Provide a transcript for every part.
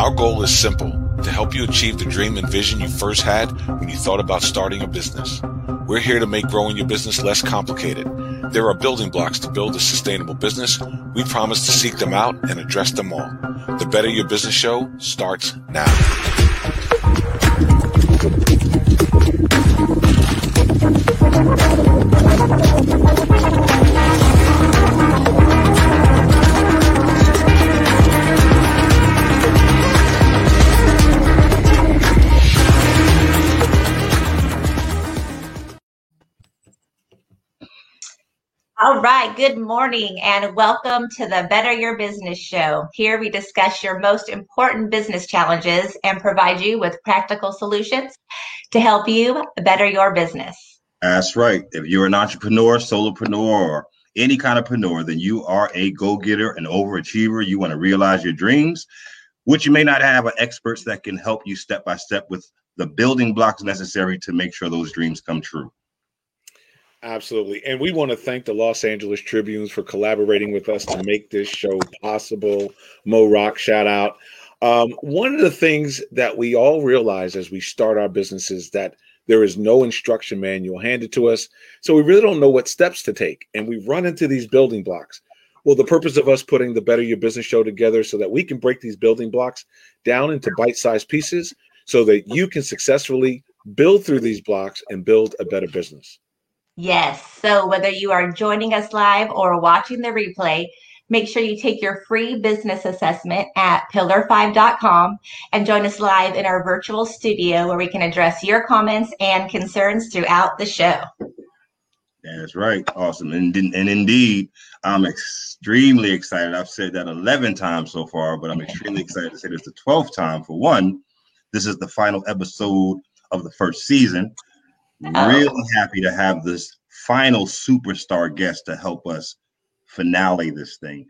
Our goal is simple to help you achieve the dream and vision you first had when you thought about starting a business. We're here to make growing your business less complicated. There are building blocks to build a sustainable business. We promise to seek them out and address them all. The Better Your Business Show starts now. Right, good morning and welcome to the Better Your Business Show. Here we discuss your most important business challenges and provide you with practical solutions to help you better your business. That's right. If you're an entrepreneur, solopreneur, or any kind of preneur, then you are a go-getter, an overachiever. You want to realize your dreams, which you may not have are experts that can help you step by step with the building blocks necessary to make sure those dreams come true. Absolutely. And we want to thank the Los Angeles Tribunes for collaborating with us to make this show possible. Mo Rock, shout out. Um, one of the things that we all realize as we start our businesses that there is no instruction manual handed to us. So we really don't know what steps to take. And we run into these building blocks. Well, the purpose of us putting the Better Your Business show together so that we can break these building blocks down into bite sized pieces so that you can successfully build through these blocks and build a better business. Yes. So whether you are joining us live or watching the replay, make sure you take your free business assessment at pillar5.com and join us live in our virtual studio where we can address your comments and concerns throughout the show. That's right. Awesome. And, and indeed, I'm extremely excited. I've said that 11 times so far, but I'm extremely excited to say this the 12th time. For one, this is the final episode of the first season. Oh. Really happy to have this final superstar guest to help us finale this thing.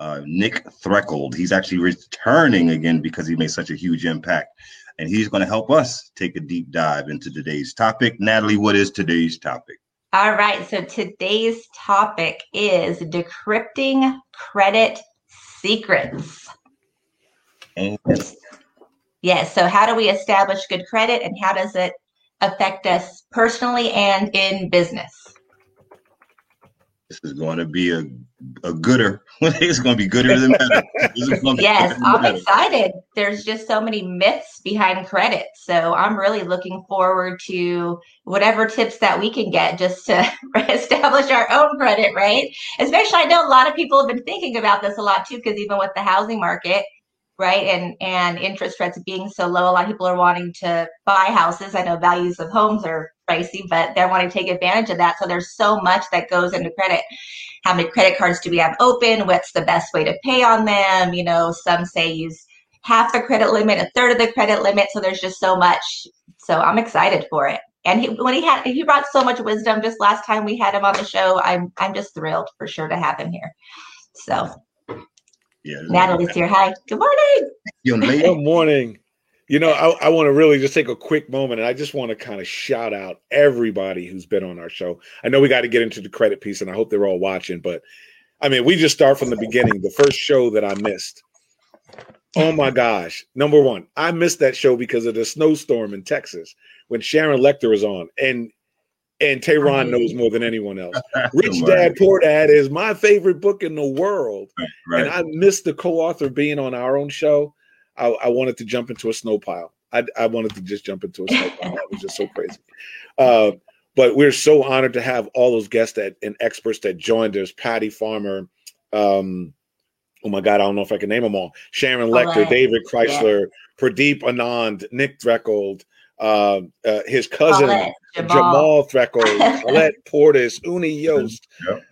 Uh, Nick Threlkeld. He's actually returning again because he made such a huge impact. And he's going to help us take a deep dive into today's topic. Natalie, what is today's topic? All right. So today's topic is decrypting credit secrets. And yes. So, how do we establish good credit and how does it affect us personally and in business? This is going to be a, a gooder. it's going to be gooder than better. yes, I'm better. excited. There's just so many myths behind credit. So I'm really looking forward to whatever tips that we can get just to establish our own credit, right? Especially, I know a lot of people have been thinking about this a lot too, because even with the housing market, right? And and interest rates being so low a lot of people are wanting to buy houses. I know values of homes are pricey but they're wanting to take advantage of that. So there's so much that goes into credit. How many credit cards do we have open? What's the best way to pay on them? You know some say use half the credit limit a third of the credit limit. So there's just so much. So i'm excited for it. And he, when he had he brought so much wisdom just last time we had him on the show. I'm i'm just thrilled for sure to have him here. So yeah, Natalie's here. Hi. Good morning. Good morning. You know, I, I want to really just take a quick moment and I just want to kind of shout out everybody who's been on our show. I know we got to get into the credit piece and I hope they're all watching, but I mean, we just start from the beginning. The first show that I missed. Oh my gosh. Number one, I missed that show because of the snowstorm in Texas when Sharon Lechter was on. And and Tayron knows more than anyone else. Rich Dad Poor Dad is my favorite book in the world, right. and I missed the co-author being on our own show. I, I wanted to jump into a snow pile. I, I, wanted to just jump into a snow pile. That was just so crazy. Uh, but we're so honored to have all those guests that and experts that joined us. Patty Farmer. Um, oh my God, I don't know if I can name them all. Sharon Lechter, right. David Chrysler, yeah. Pradeep Anand, Nick Threlkeld, uh, uh, his cousin Jamal, Jamal Threlkeld, Colette Portis, Uni Yost, yep.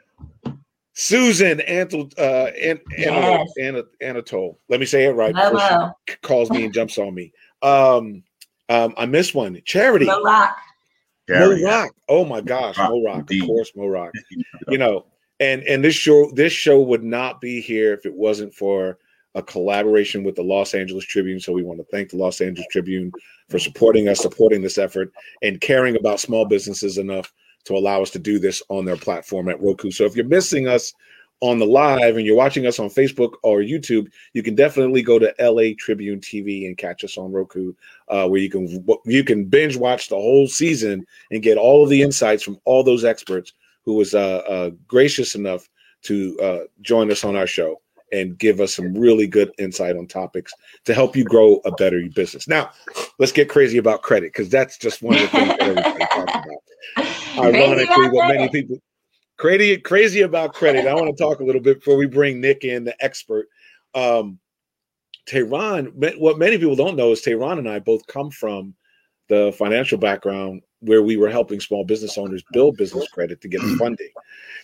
Susan Antle, uh, An- yes. An- Anatole. Let me say it right. Before she calls me and jumps on me. Um, um, I missed one. Charity. Mo Rock. Mo Rock. Oh my gosh, Rock, Mo Rock. Of course, Mo Rock. you know, and and this show this show would not be here if it wasn't for a collaboration with the Los Angeles Tribune. So we want to thank the Los Angeles Tribune for supporting us, supporting this effort, and caring about small businesses enough to allow us to do this on their platform at Roku. So if you're missing us on the live and you're watching us on Facebook or YouTube, you can definitely go to LA Tribune TV and catch us on Roku, uh, where you can you can binge watch the whole season and get all of the insights from all those experts who was uh, uh, gracious enough to uh, join us on our show and give us some really good insight on topics to help you grow a better business. Now, let's get crazy about credit because that's just one of the things that everybody talks about. Ironically, what many people crazy crazy about credit. I want to talk a little bit before we bring Nick in, the expert. Um, Tayron, what many people don't know is Tayron and I both come from the financial background where we were helping small business owners build business credit to get funding.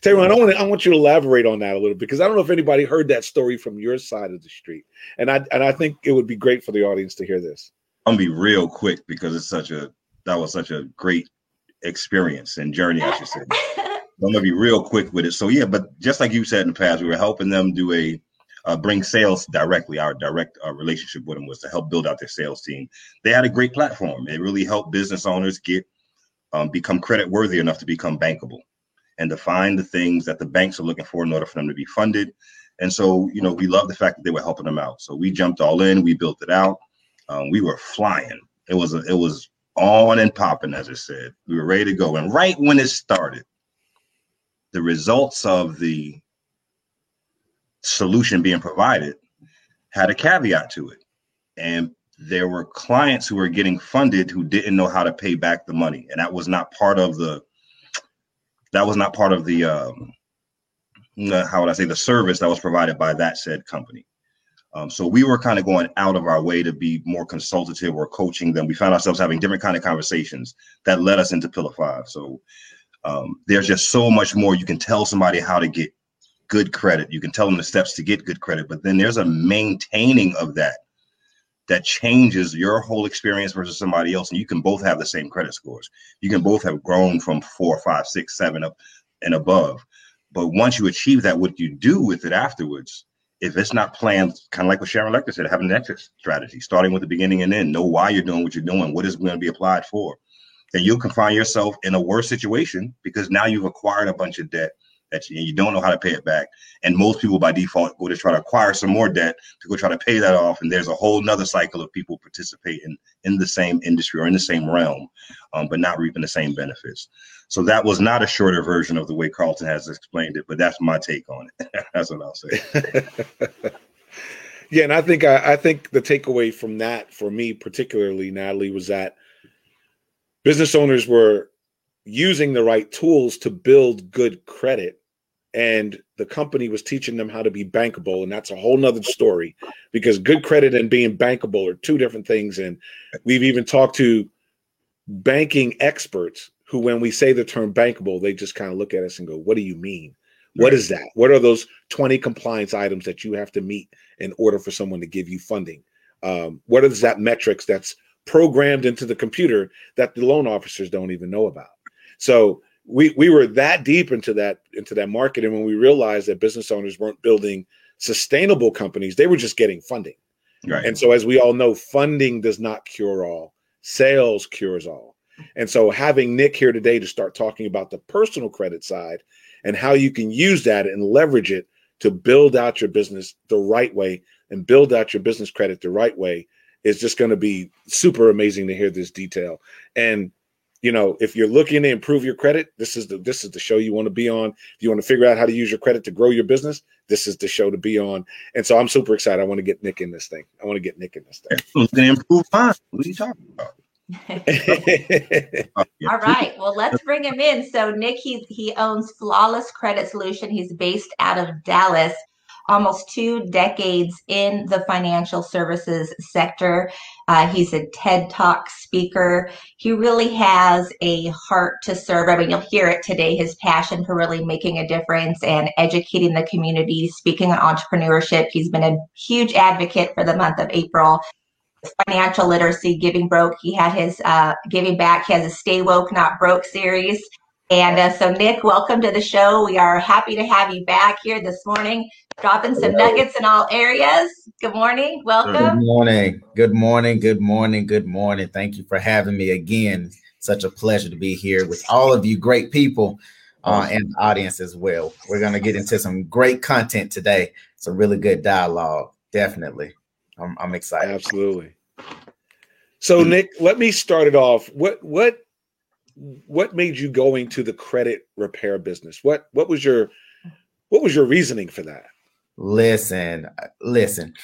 Tayron, I want to, I want you to elaborate on that a little bit because I don't know if anybody heard that story from your side of the street, and I and I think it would be great for the audience to hear this. I'm gonna be real quick because it's such a that was such a great experience and journey, I should say. I'm gonna be real quick with it. So yeah, but just like you said in the past, we were helping them do a uh, bring sales directly. Our direct uh, relationship with them was to help build out their sales team. They had a great platform. It really helped business owners get um, become credit worthy enough to become bankable and to find the things that the banks are looking for in order for them to be funded. And so, you know, we love the fact that they were helping them out. So we jumped all in. We built it out. Um, we were flying. It was a, it was on and popping, as I said. We were ready to go. And right when it started, the results of the solution being provided had a caveat to it. And there were clients who were getting funded who didn't know how to pay back the money. And that was not part of the that was not part of the um, how would I say the service that was provided by that said company. Um, so we were kind of going out of our way to be more consultative or coaching them. We found ourselves having different kind of conversations that led us into Pillar Five. So um, there's just so much more. You can tell somebody how to get good credit. You can tell them the steps to get good credit, but then there's a maintaining of that that changes your whole experience versus somebody else. And you can both have the same credit scores. You can both have grown from four, five, six, seven up and above. But once you achieve that, what you do with it afterwards, if it's not planned, kind of like what Sharon Lechter said, having an exit strategy, starting with the beginning and end, know why you're doing what you're doing, what is going to be applied for then you can find yourself in a worse situation because now you've acquired a bunch of debt that you, you don't know how to pay it back. And most people by default go to try to acquire some more debt to go try to pay that off. And there's a whole nother cycle of people participating in the same industry or in the same realm, um, but not reaping the same benefits. So that was not a shorter version of the way Carlton has explained it, but that's my take on it. that's what I'll say. yeah, and I think I, I think the takeaway from that for me particularly, Natalie, was that – business owners were using the right tools to build good credit. And the company was teaching them how to be bankable. And that's a whole nother story because good credit and being bankable are two different things. And we've even talked to banking experts who when we say the term bankable they just kind of look at us and go what do you mean? What is that? What are those 20 compliance items that you have to meet in order for someone to give you funding? Um, what is that metrics that's programmed into the computer that the loan officers don't even know about. So we we were that deep into that into that market, and when we realized that business owners weren't building sustainable companies, they were just getting funding. Right. And so, as we all know, funding does not cure all. Sales cures all. And so, having Nick here today to start talking about the personal credit side and how you can use that and leverage it to build out your business the right way and build out your business credit the right way is just going to be super amazing to hear this detail. And you know, if you're looking to improve your credit, this is the this is the show you want to be on. If you want to figure out how to use your credit to grow your business, this is the show to be on. And so I'm super excited. I want to get Nick in this thing. I want to get Nick in this thing. Who's going to improve mine? What are you talking about? All right. Well, let's bring him in. So Nick, he he owns Flawless Credit Solution. He's based out of Dallas almost two decades in the financial services sector. Uh, he's a TED Talk speaker. He really has a heart to serve. I mean, you'll hear it today his passion for really making a difference and educating the community, speaking on entrepreneurship. He's been a huge advocate for the month of April financial literacy giving broke he had his uh, giving back he has a stay woke not broke series and uh, so, Nick, welcome to the show. We are happy to have you back here this morning, dropping some nuggets in all areas. Good morning. Welcome. Good morning. Good morning. Good morning. Good morning. Thank you for having me again. Such a pleasure to be here with all of you great people. uh, and audience as well. We're going to get into some great content today, some really good dialogue. Definitely. I'm, I'm excited. Absolutely. So, Nick, let me start it off. What, what, what made you going to the credit repair business? What, what was your, what was your reasoning for that? Listen, listen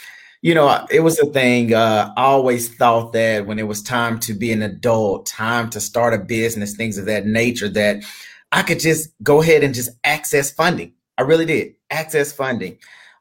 you know, it was a thing. Uh, I always thought that when it was time to be an adult, time to start a business, things of that nature, that I could just go ahead and just access funding. I really did access funding.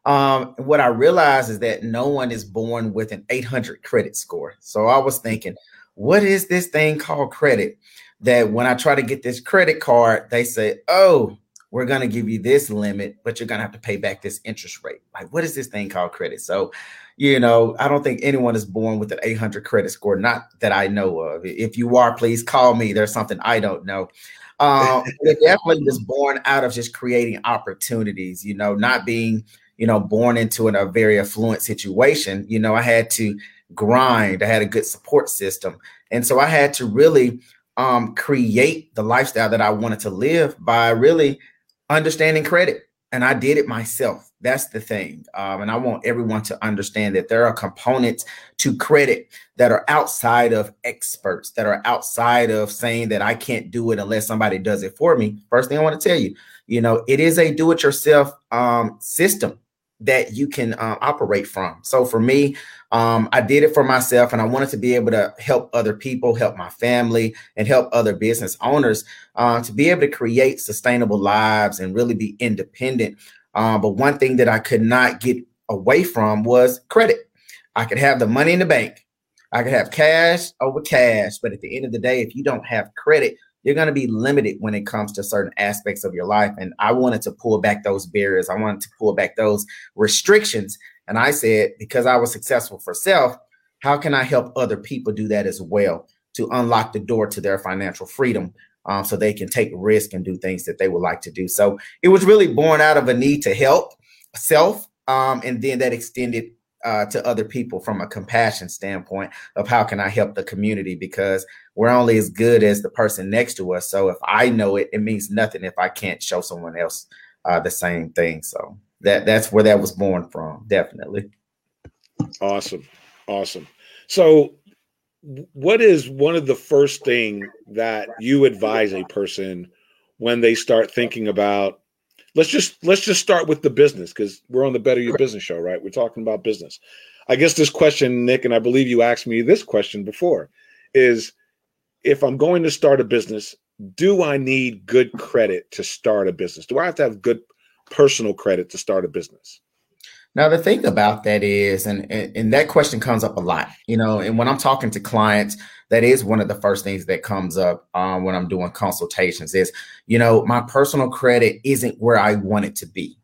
Um, what I realized is that no one is born with an 800 credit score. So I was thinking, what is this thing called credit? That when I try to get this credit card, they say, oh, we're going to give you this limit, but you're going to have to pay back this interest rate. Like, what is this thing called credit? So you know, I don't think anyone is born with an 800 credit score, not that I know of. If you are, please call me. There's something I don't know. Um, it definitely was born out of just creating opportunities, you know, not being, you know, born into an, a very affluent situation. You know, I had to grind, I had a good support system. And so I had to really um, create the lifestyle that I wanted to live by really understanding credit. And I did it myself. That's the thing. Um, and I want everyone to understand that there are components to credit that are outside of experts, that are outside of saying that I can't do it unless somebody does it for me. First thing I want to tell you, you know, it is a do it yourself um, system that you can uh, operate from. So for me, um, I did it for myself and I wanted to be able to help other people, help my family, and help other business owners uh, to be able to create sustainable lives and really be independent uh, but one thing that I could not get away from was credit. I could have the money in the bank, I could have cash over cash, but at the end of the day, if you don't have credit, you're going to be limited when it comes to certain aspects of your life. And I wanted to pull back those barriers. I wanted to pull back those restrictions. And I said, because I was successful for self, how can I help other people do that as well to unlock the door to their financial freedom um, so they can take risk and do things that they would like to do. So it was really born out of a need to help self, um, and then that extended uh, to other people from a compassion standpoint of how can I help the community because we're only as good as the person next to us. So if I know it, it means nothing if I can't show someone else uh, the same thing. So that that's where that was born from, definitely. Awesome, awesome. So what is one of the first thing that you advise a person when they start thinking about let's just let's just start with the business because we're on the better your business show right? We're talking about business. I guess this question nick and i believe you asked me this question before is if i'm going to start a business do i need good credit to start a business? Do i have to have good personal credit to start a business now, the thing about that is, and, and that question comes up a lot, you know, and when I'm talking to clients, that is one of the first things that comes up um, when I'm doing consultations is, you know, my personal credit isn't where I want it to be.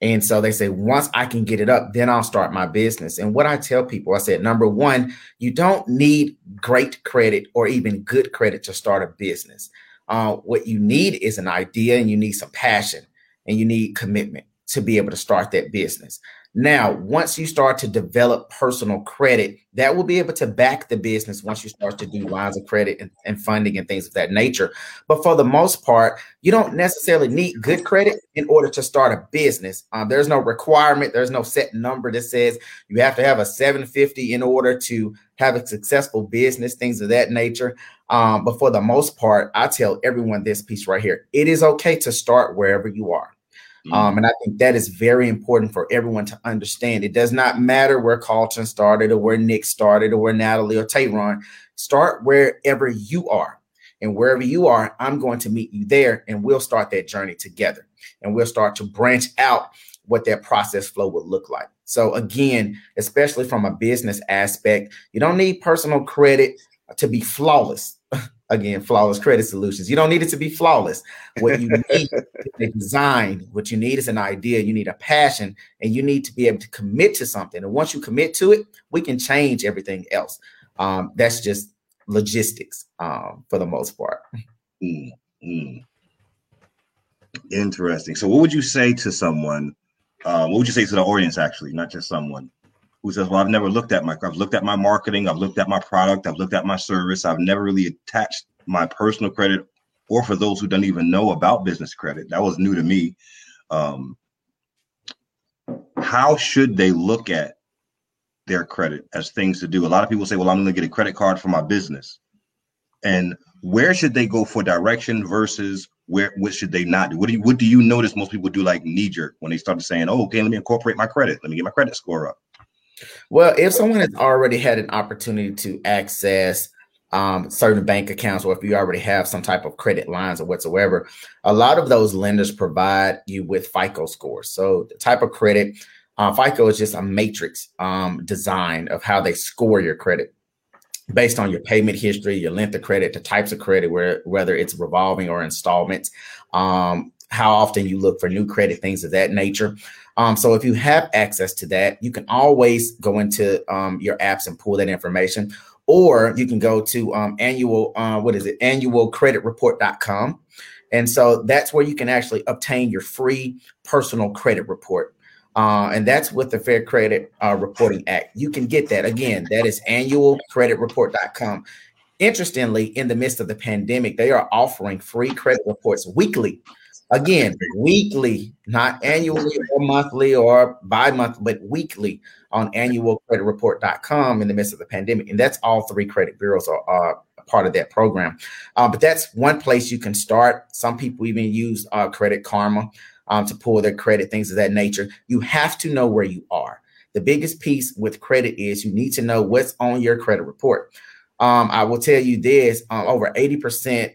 And so they say, once I can get it up, then I'll start my business. And what I tell people, I said, number one, you don't need great credit or even good credit to start a business. Uh, what you need is an idea and you need some passion and you need commitment to be able to start that business. Now, once you start to develop personal credit, that will be able to back the business once you start to do lines of credit and, and, funding and things of that nature. But for the most part, you don't necessarily need good credit in order to start a business. Um, there's no requirement, there's no set number that says you have to have a 750 in order to have a successful business, things of that nature. Um, but for the most part, I tell everyone this piece right here it is okay to start wherever you are. Um, mm-hmm. and I think that is very important for everyone to understand. It does not matter where Carlton started or where Nick started or where Natalie or Tayron. Start wherever you are. And wherever you are, I'm going to meet you there and we'll start that journey together. And we'll start to branch out what that process flow would look like. So, again, especially from a business aspect, you don't need personal credit to be flawless again, flawless credit solutions. You don't need it to be flawless. What you need is a design. What you need is an idea. You need a passion, and you need to be able to commit to something. And once you commit to it, we can change everything else. Um, that's just logistics um, for the most part. Mm-hmm. Interesting. So, what would you say to someone? Um, what would you say to the audience, actually, not just someone who says, "Well, I've never looked at my, I've looked at my marketing, I've looked at my product, I've looked at my service, I've never really attached my personal credit or for those who don't even know about business credit, that was new to me. Um, how should they look at their credit as things to do? A lot of people say, well, I'm going to get a credit card for my business. And where should they go for direction versus where what should they not do? What do you what do you notice most people do like knee jerk when they start saying, oh, okay, let me incorporate my credit, let me get my credit score up? Well, if someone has already had an opportunity to access um, certain bank accounts, or if you already have some type of credit lines or whatsoever, a lot of those lenders provide you with FICO scores. So the type of credit, uh, FICO is just a matrix um, design of how they score your credit based on your payment history, your length of credit, the types of credit, where whether it's revolving or installments, um, how often you look for new credit, things of that nature. Um, so if you have access to that, you can always go into um, your apps and pull that information, or you can go to um, annual, uh, what is it, annualcreditreport.com. And so that's where you can actually obtain your free personal credit report. Uh, and that's with the Fair Credit uh, Reporting Act. You can get that. Again, that is annualcreditreport.com. Interestingly, in the midst of the pandemic, they are offering free credit reports weekly. Again, weekly, not annually or monthly or bi month, but weekly on annualcreditreport.com in the midst of the pandemic. And that's all three credit bureaus are, are part of that program. Uh, but that's one place you can start. Some people even use uh, Credit Karma um, to pull their credit, things of that nature. You have to know where you are. The biggest piece with credit is you need to know what's on your credit report. Um, I will tell you this um, over 80%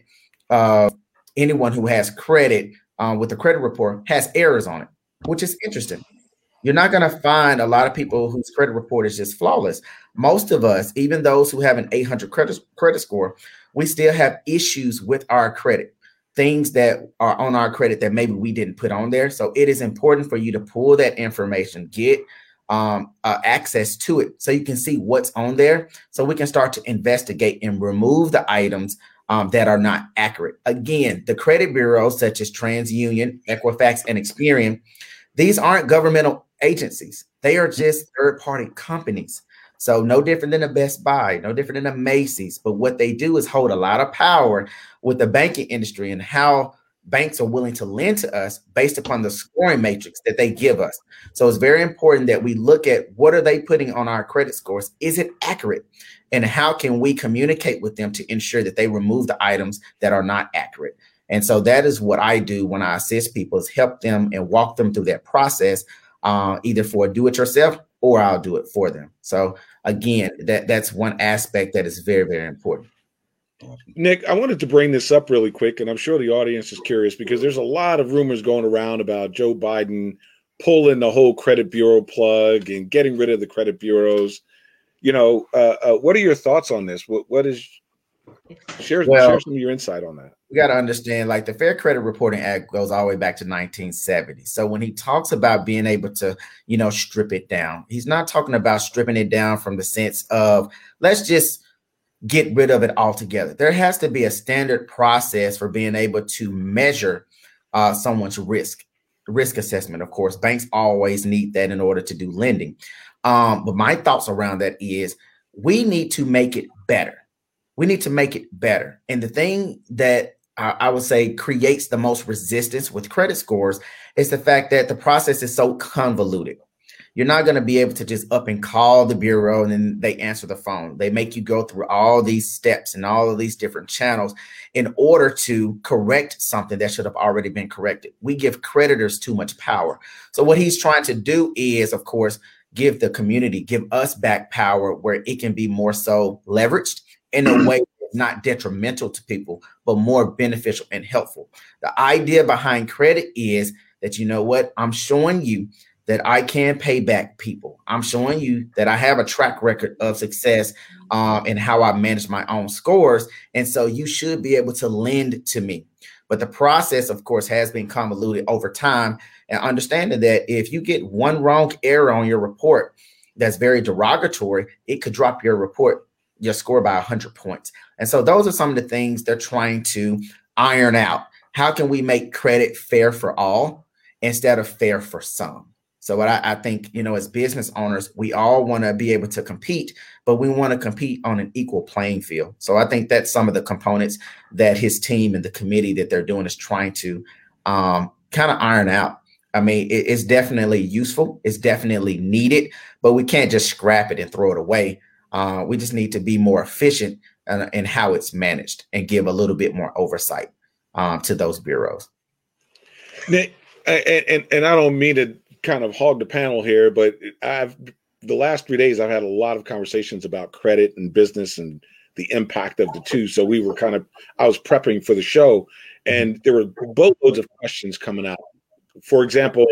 of anyone who has credit um, with a credit report has errors on it, which is interesting. You're not going to find a lot of people whose credit report is just flawless. Most of us, even those who have an 800 credit, credit score, we still have issues with our credit things that are on our credit that maybe we didn't put on there. So it is important for you to pull that information, get um, uh, access to it so you can see what's on there so we can start to investigate and remove the items um, that are not accurate. Again, the credit bureaus such as TransUnion, Equifax, and Experian, these aren't governmental agencies. They are just third party companies. So no different than a Best Buy, no different than a Macy's. But what they do is hold a lot of power with the banking industry and how banks are willing to lend to us based upon the scoring matrix that they give us. So it's very important that we look at what are they putting on our credit scores? Is it accurate? And how can we communicate with them to ensure that they remove the items that are not accurate? And so that is what I do when I assist people is help them and walk them through that process, uh, either for do it yourself or I'll do it for them. So again, that that's one aspect that is very, very important. Nick, I wanted to bring this up really quick, and I'm sure the audience is curious because there's a lot of rumors going around about Joe Biden pulling the whole credit bureau plug and getting rid of the credit bureaus. You know, uh, uh, what are your thoughts on this? What, what is share, well, share some of your insight on that? We got to understand, like the Fair Credit Reporting Act goes all the way back to 1970. So when he talks about being able to, you know, strip it down, he's not talking about stripping it down from the sense of let's just get rid of it altogether. There has to be a standard process for being able to measure uh, someone's risk, risk assessment. Of course, banks always need that in order to do lending. Um, but my thoughts around that is we need to make it better. We need to make it better. And the thing that I, I would say creates the most resistance with credit scores is the fact that the process is so convoluted you're not going to be able to just up and call the bureau and then they answer the phone. They make you go through all these steps and all of these different channels in order to correct something that should have already been corrected. We give creditors too much power. So, what he's trying to do is, of course, give the community, give us back power where it can be more so leveraged in a way not detrimental to people, but more beneficial and helpful. The idea behind credit is that you know what? I'm showing you that I can pay back people. I'm showing you that I have a track record of success um, in how I manage my own scores. And so you should be able to lend to me. But the process, of course, has been convoluted over time. And understanding that if you get one wrong error on your report that's very derogatory, it could drop your report, your score by 100 points. And so those are some of the things they're trying to iron out. How can we make credit fair for all instead of fair for some? So what I, I think, you know, as business owners, we all want to be able to compete, but we want to compete on an equal playing field. So I think that's some of the components that his team and the committee that they're doing is trying to um, kind of iron out. I mean, it, it's definitely useful. It's definitely needed, but we can't just scrap it and throw it away. Uh, we just need to be more efficient in, in, how it's managed and give a little bit more oversight um, to those bureaus. And, and, and I don't mean to kind of hog the panel here, but I've the last three days I've had a lot of conversations about credit and business and the impact of the two. So we were kind of I was prepping for the show, and there were boatloads of questions coming out. For example,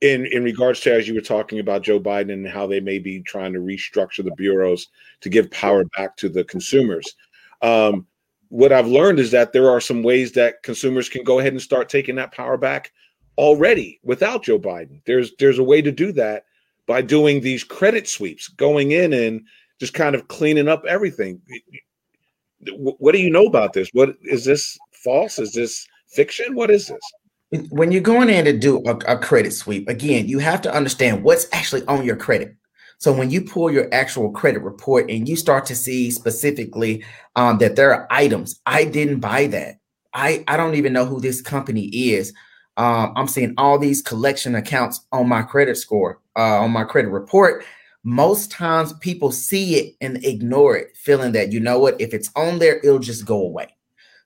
in in regards to as you were talking about Joe Biden and how they may be trying to restructure the bureaus to give power back to the consumers. Um, what I've learned is that there are some ways that consumers can go ahead and start taking that power back already without Joe Biden. There's there's a way to do that by doing these credit sweeps, going in and just kind of cleaning up everything. What do you know about this? What is this false? Is this fiction? What is this? When you're going in to do a, a credit sweep, again, you have to understand what's actually on your credit. So when you pull your actual credit report and you start to see specifically um, that there are items, I didn't buy that. I, I don't even know who this company is. Um, I'm seeing all these collection accounts on my credit score, uh, on my credit report. Most times people see it and ignore it, feeling that, you know what, if it's on there, it'll just go away.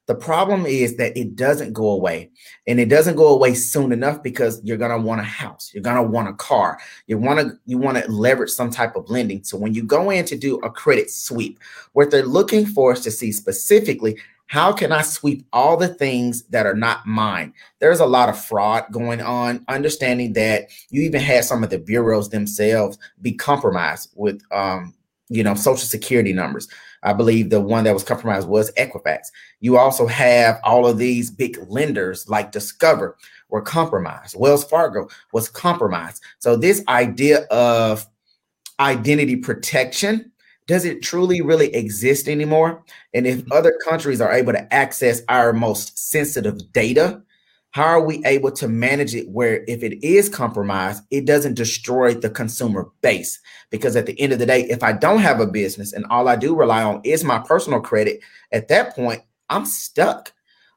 The problem is that it doesn't go away and it doesn't go away soon enough because you're going to want a house. You're going to want a car. You want to you want to leverage some type of lending. So when you go in to do a credit sweep, what they're looking for is to see specifically how can I sweep all the things that are not mine? There's a lot of fraud going on. Understanding that you even had some of the bureaus themselves be compromised with, um, you know, social security numbers. I believe the one that was compromised was Equifax. You also have all of these big lenders like Discover were compromised. Wells Fargo was compromised. So this idea of identity protection does it truly really exist anymore? And if other countries are able to access our most sensitive data, how are we able to manage it where if it is compromised, it doesn't destroy the consumer base? Because at the end of the day, if I don't have a business and all I do rely on is my personal credit, at that point, I'm stuck.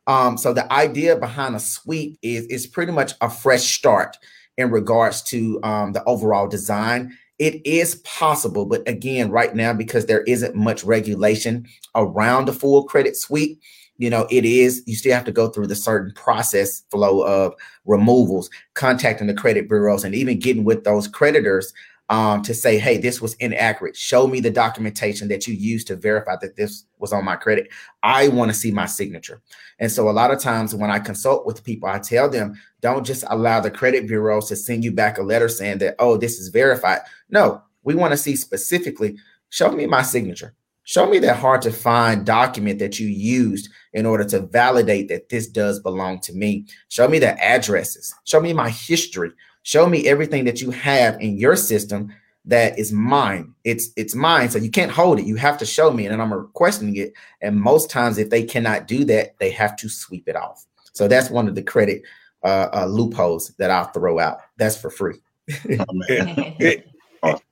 Um, so the idea behind a sweep is is pretty much a fresh start in regards to um, the overall design it is possible, but again, right now, because there isn't much regulation around the full credit suite, you know, it is, you still have to go through the certain process flow of removals, contacting the credit bureaus, and even getting with those creditors um, to say, hey, this was inaccurate. Show me the documentation that you used to verify that this was on my credit. I want to see my signature. And so a lot of times when I consult with people, I tell them, don't just allow the credit bureaus to send you back a letter saying that, oh, this is verified. No, we want to see specifically, show me my signature. Show me that hard to find document that you used in order to validate that this does belong to me. Show me the addresses. Show me my history. Show me everything that you have in your system that is mine. It's it's mine. So you can't hold it. You have to show me, and I'm requesting it. And most times, if they cannot do that, they have to sweep it off. So that's one of the credit uh, uh, loopholes that I'll throw out. That's for free. oh,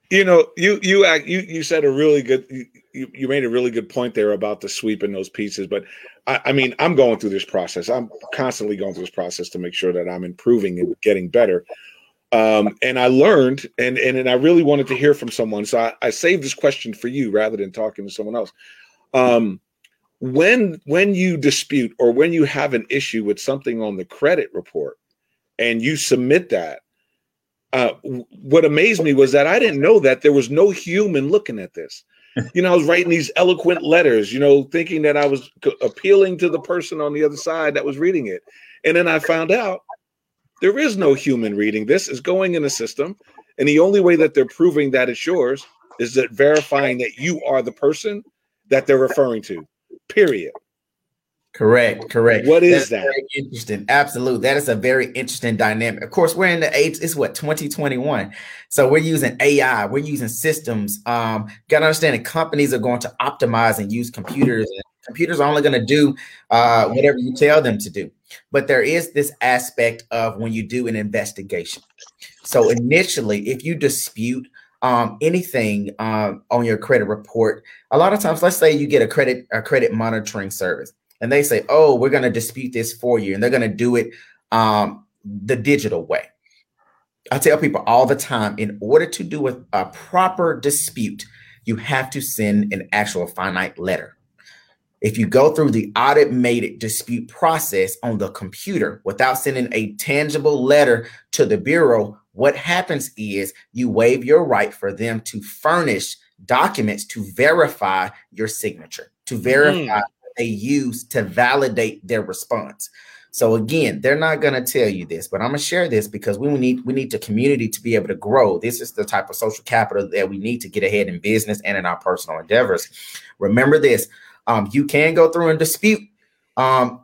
you know, you you act, you you said a really good. You, you made a really good point there about the sweep sweeping those pieces. But I, I mean, I'm going through this process. I'm constantly going through this process to make sure that I'm improving and getting better. Um, and I learned, and, and and I really wanted to hear from someone, so I, I saved this question for you rather than talking to someone else. Um, when when you dispute or when you have an issue with something on the credit report, and you submit that, uh, what amazed me was that I didn't know that there was no human looking at this. You know, I was writing these eloquent letters, you know, thinking that I was appealing to the person on the other side that was reading it, and then I found out there is no human reading this. is going in a system, and the only way that they're proving that it's yours is that verifying that you are the person that they're referring to. Period. Correct, correct. What is That's that? interesting. Absolutely. That is a very interesting dynamic. Of course, we're in the age, it's what 2021. So we're using AI, we're using systems. Um, gotta understand that companies are going to optimize and use computers and Computers are only going to do uh, whatever you tell them to do. But there is this aspect of when you do an investigation. So initially, if you dispute um, anything um, on your credit report, a lot of times, let's say you get a credit a credit monitoring service, and they say, "Oh, we're going to dispute this for you," and they're going to do it um, the digital way. I tell people all the time, in order to do a, a proper dispute, you have to send an actual finite letter. If you go through the automated dispute process on the computer without sending a tangible letter to the bureau, what happens is you waive your right for them to furnish documents to verify your signature, to verify mm. They use to validate their response. So again, they're not going to tell you this, but I'm going to share this because we need we need the community to be able to grow. This is the type of social capital that we need to get ahead in business and in our personal endeavors. Remember this: um, you can go through and dispute um,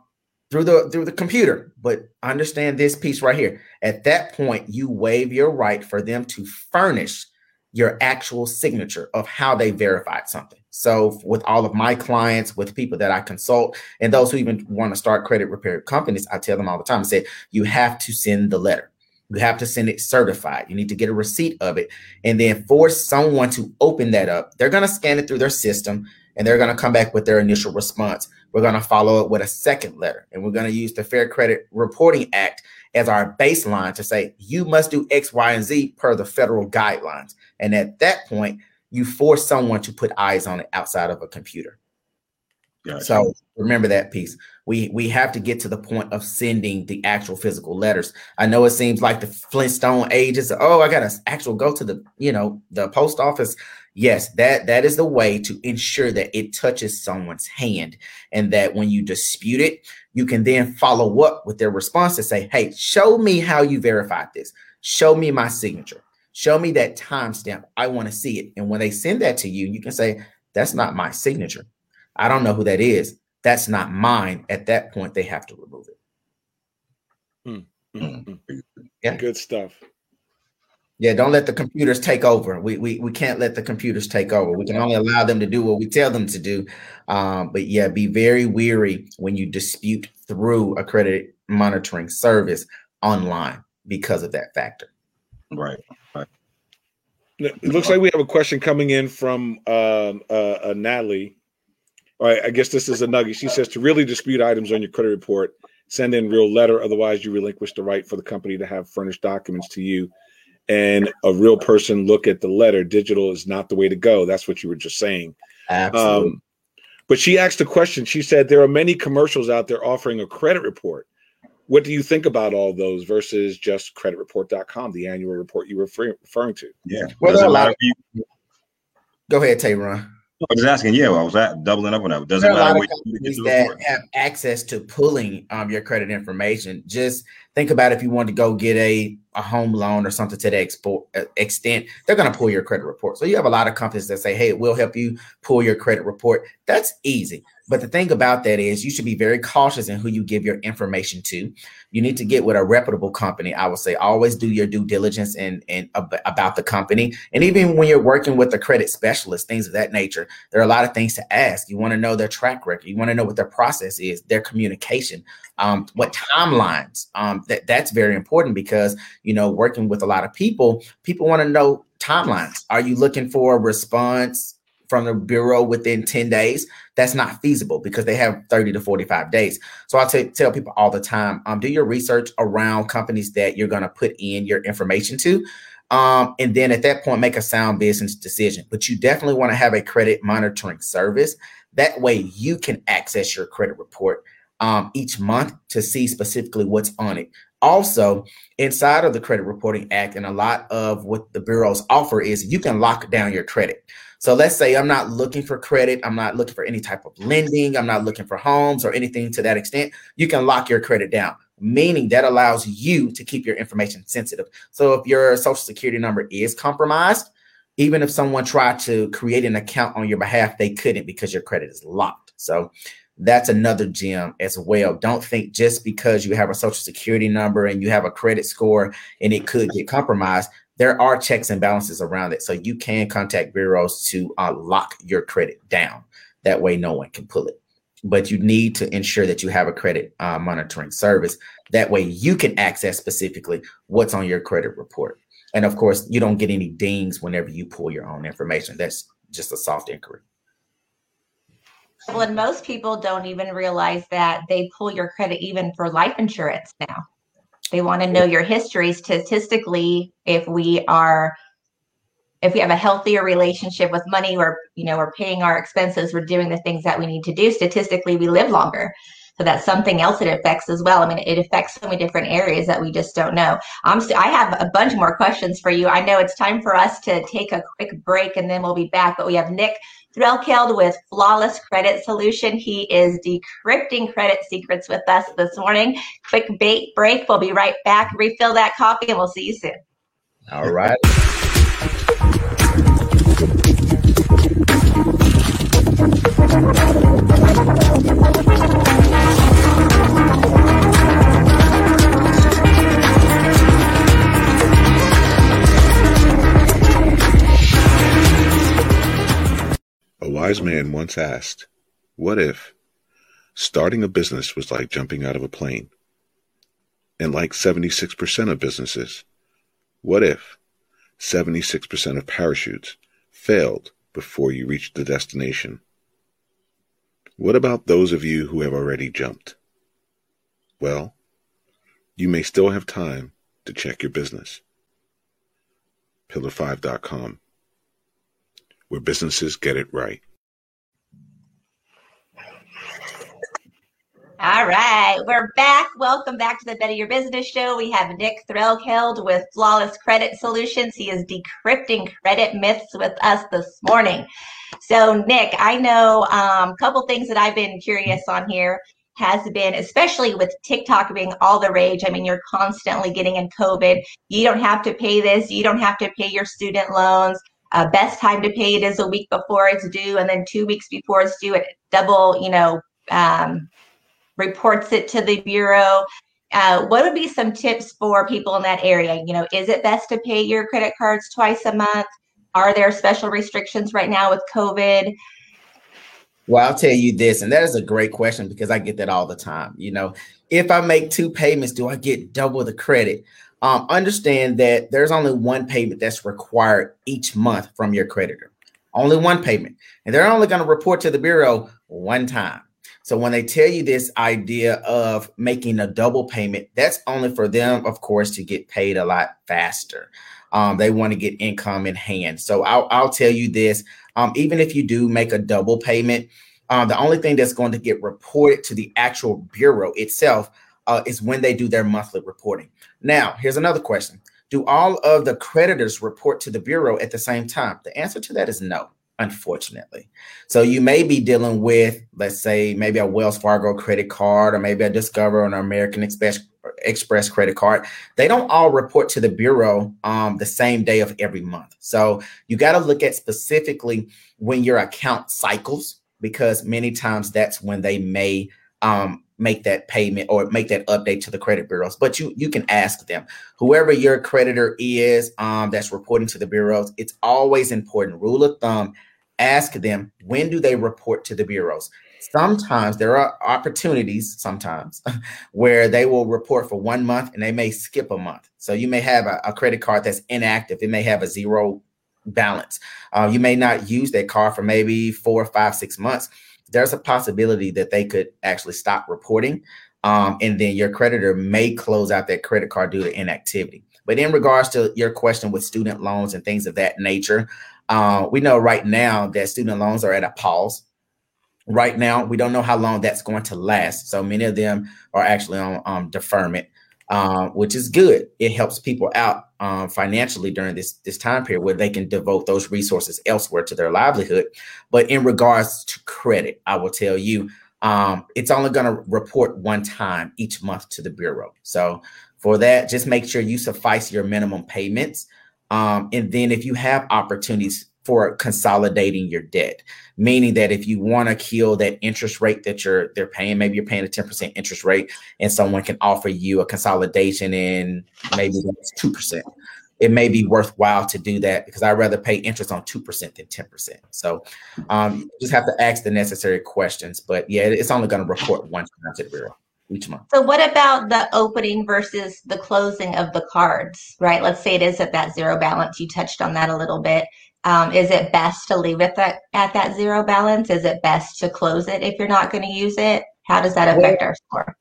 through the through the computer, but understand this piece right here. At that point, you waive your right for them to furnish your actual signature of how they verified something. So, with all of my clients, with people that I consult, and those who even want to start credit repair companies, I tell them all the time I say, you have to send the letter. You have to send it certified. You need to get a receipt of it and then force someone to open that up. They're going to scan it through their system and they're going to come back with their initial response. We're going to follow it with a second letter and we're going to use the Fair Credit Reporting Act as our baseline to say you must do X, Y, and Z per the federal guidelines. And at that point, you force someone to put eyes on it outside of a computer. Gotcha. So remember that piece. We we have to get to the point of sending the actual physical letters. I know it seems like the Flintstone ages. Oh, I gotta actual go to the you know the post office. Yes, that that is the way to ensure that it touches someone's hand, and that when you dispute it, you can then follow up with their response to say, "Hey, show me how you verified this. Show me my signature." Show me that timestamp. I want to see it. And when they send that to you, you can say, That's not my signature. I don't know who that is. That's not mine. At that point, they have to remove it. Mm-hmm. Yeah. Good stuff. Yeah, don't let the computers take over. We, we we can't let the computers take over. We can only allow them to do what we tell them to do. Um, but yeah, be very weary when you dispute through a credit monitoring service online because of that factor. Right. It looks like we have a question coming in from um, uh, uh, Natalie. All right, I guess this is a nugget. She says to really dispute items on your credit report, send in real letter. Otherwise, you relinquish the right for the company to have furnished documents to you, and a real person look at the letter. Digital is not the way to go. That's what you were just saying. Absolutely. Um, but she asked a question. She said there are many commercials out there offering a credit report what do you think about all those versus just creditreport.com, the annual report you were referring to? Yeah. Well, a lot of people. Go ahead, Tayron. I was asking, yeah, well, I was at doubling up on that. Doesn't matter what you that have access to pulling um, your credit information. Just think about if you want to go get a, a home loan or something to the export, uh, extent, they're going to pull your credit report. So you have a lot of companies that say, hey, we'll help you pull your credit report. That's easy. But the thing about that is you should be very cautious in who you give your information to. You need to get with a reputable company. I would say always do your due diligence and, and about the company. And even when you're working with a credit specialist, things of that nature, there are a lot of things to ask. You want to know their track record. You want to know what their process is, their communication, um, what timelines. Um, that, that's very important because, you know, working with a lot of people, people want to know timelines. Are you looking for a response from the bureau within 10 days, that's not feasible because they have 30 to 45 days. So I t- tell people all the time um, do your research around companies that you're going to put in your information to. Um, and then at that point, make a sound business decision. But you definitely want to have a credit monitoring service. That way, you can access your credit report um, each month to see specifically what's on it. Also, inside of the Credit Reporting Act, and a lot of what the bureaus offer is you can lock down your credit. So let's say I'm not looking for credit, I'm not looking for any type of lending, I'm not looking for homes or anything to that extent. You can lock your credit down, meaning that allows you to keep your information sensitive. So if your social security number is compromised, even if someone tried to create an account on your behalf, they couldn't because your credit is locked. So that's another gem as well. Don't think just because you have a social security number and you have a credit score and it could get compromised, there are checks and balances around it. So you can contact bureaus to uh, lock your credit down. That way, no one can pull it. But you need to ensure that you have a credit uh, monitoring service. That way, you can access specifically what's on your credit report. And of course, you don't get any dings whenever you pull your own information. That's just a soft inquiry. Well, and most people don't even realize that they pull your credit even for life insurance now. They want to know your history statistically. If we are, if we have a healthier relationship with money, or you know, we're paying our expenses, we're doing the things that we need to do. Statistically, we live longer. So that's something else it affects as well. I mean, it affects so many different areas that we just don't know. I'm st- I have a bunch more questions for you. I know it's time for us to take a quick break and then we'll be back. But we have Nick Threlkeld with Flawless Credit Solution. He is decrypting credit secrets with us this morning. Quick bait break. We'll be right back. Refill that coffee and we'll see you soon. All right. wise man once asked, What if starting a business was like jumping out of a plane? And like 76% of businesses, what if 76% of parachutes failed before you reached the destination? What about those of you who have already jumped? Well, you may still have time to check your business. Pillar5.com where businesses get it right. All right, we're back. Welcome back to the Better Your Business Show. We have Nick Threlkeld with Flawless Credit Solutions. He is decrypting credit myths with us this morning. So, Nick, I know um, a couple things that I've been curious on here has been, especially with TikTok being all the rage. I mean, you're constantly getting in COVID. You don't have to pay this. You don't have to pay your student loans. Uh, best time to pay it is a week before it's due, and then two weeks before it's due, it double, you know, um, reports it to the bureau. Uh, what would be some tips for people in that area? You know, is it best to pay your credit cards twice a month? Are there special restrictions right now with COVID? Well, I'll tell you this, and that is a great question because I get that all the time. You know, if I make two payments, do I get double the credit? um, understand that there's only one payment that's required each month from your creditor. Only one payment. And they're only going to report to the Bureau one time. So when they tell you this idea of making a double payment, that's only for them, of course, to get paid a lot faster. Um, they want to get income in hand. So I'll, I'll tell you this um, even if you do make a double payment, uh, the only thing that's going to get reported to the actual Bureau itself uh, is when they do their monthly reporting. Now, here's another question Do all of the creditors report to the Bureau at the same time? The answer to that is no, unfortunately. So you may be dealing with, let's say, maybe a Wells Fargo credit card or maybe a Discover or an American Express. Express credit card. They don't all report to the bureau um, the same day of every month. So you got to look at specifically when your account cycles, because many times that's when they may um, make that payment or make that update to the credit bureaus but you you can ask them whoever your creditor is um, that's reporting to the bureaus it's always important rule of thumb ask them when do they report to the bureaus sometimes there are opportunities sometimes where they will report for one month and they may skip a month so you may have a, a credit card that's inactive it may have a zero balance uh, you may not use that card for maybe four five six months there's a possibility that they could actually stop reporting. Um, and then your creditor may close out that credit card due to inactivity. But in regards to your question with student loans and things of that nature, uh, we know right now that student loans are at a pause. Right now, we don't know how long that's going to last. So many of them are actually on um, deferment. Uh, which is good. It helps people out um, financially during this this time period where they can devote those resources elsewhere to their livelihood. But in regards to credit, I will tell you, um, it's only going to report one time each month to the bureau. So for that, just make sure you suffice your minimum payments. Um, and then if you have opportunities for consolidating your debt meaning that if you want to kill that interest rate that you're they're paying maybe you're paying a 10% interest rate and someone can offer you a consolidation in maybe that's 2% it may be worthwhile to do that because i'd rather pay interest on 2% than 10% so um, you just have to ask the necessary questions but yeah it's only going to report one time to the bureau each month. So, what about the opening versus the closing of the cards, right? Let's say it is at that zero balance. You touched on that a little bit. Um, is it best to leave it that, at that zero balance? Is it best to close it if you're not going to use it? How does that affect well, our score?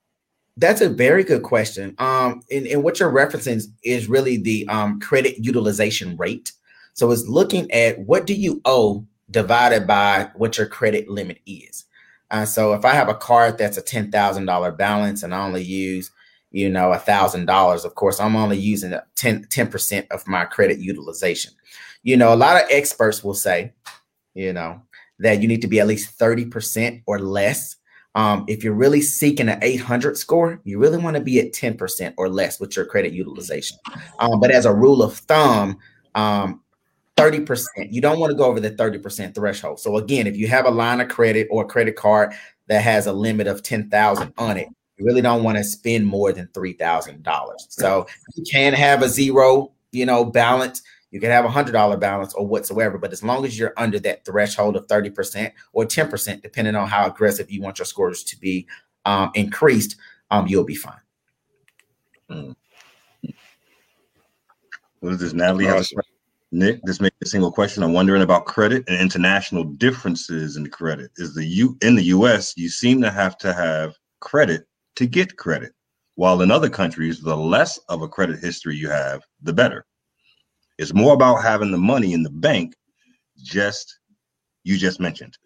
That's a very good question. Um, and, and what you're referencing is really the um, credit utilization rate. So it's looking at what do you owe divided by what your credit limit is. Uh, so if I have a card that's a ten thousand dollar balance and I only use, you know, a thousand dollars, of course I'm only using 10 percent of my credit utilization. You know, a lot of experts will say, you know, that you need to be at least thirty percent or less. Um, if you're really seeking an 800 score, you really want to be at 10% or less with your credit utilization. Um, but as a rule of thumb, um, 30%. You don't want to go over the 30% threshold. So again, if you have a line of credit or a credit card that has a limit of 10,000 on it, you really don't want to spend more than $3,000. So you can have a zero, you know, balance. You can have a hundred dollar balance or whatsoever, but as long as you're under that threshold of 30% or 10%, depending on how aggressive you want your scores to be um, increased, um, you'll be fine. Mm. What is this, Natalie? Awesome. Nick, this may be a single question. I'm wondering about credit and international differences in credit. Is the U in the US, you seem to have to have credit to get credit, while in other countries, the less of a credit history you have, the better. It's more about having the money in the bank, just you just mentioned.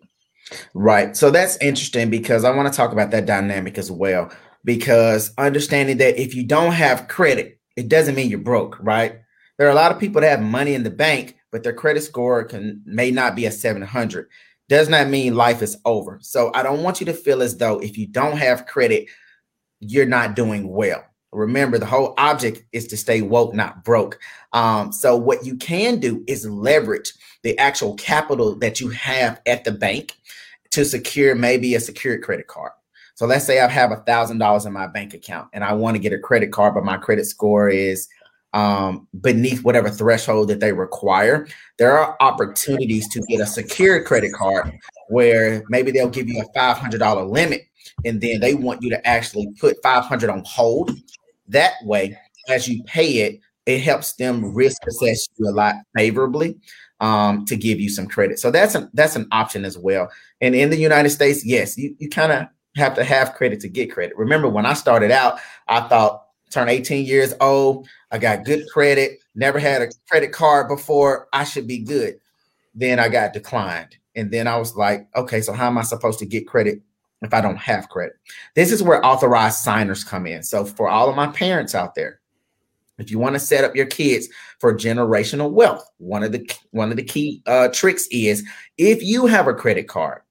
Right. So that's interesting because I want to talk about that dynamic as well. Because understanding that if you don't have credit, it doesn't mean you're broke, right? There are a lot of people that have money in the bank, but their credit score can may not be a 700. Does not mean life is over. So I don't want you to feel as though if you don't have credit, you're not doing well. Remember, the whole object is to stay woke, not broke. Um, so what you can do is leverage the actual capital that you have at the bank to secure maybe a secured credit card. So let's say I have a thousand dollars in my bank account and I want to get a credit card, but my credit score is um, beneath whatever threshold that they require. There are opportunities to get a secured credit card where maybe they'll give you a $500 limit and then they want you to actually put 500 on hold. That way, as you pay it, it helps them risk assess you a lot favorably um, to give you some credit. So that's an that's an option as well. And in the United States, yes, you, you kind of have to have credit to get credit. Remember, when I started out, I thought turn 18 years old. I got good credit, never had a credit card before. I should be good. Then I got declined. And then I was like, okay, so how am I supposed to get credit if I don't have credit? This is where authorized signers come in. So for all of my parents out there, if you want to set up your kids for generational wealth, one of the one of the key uh, tricks is if you have a credit card,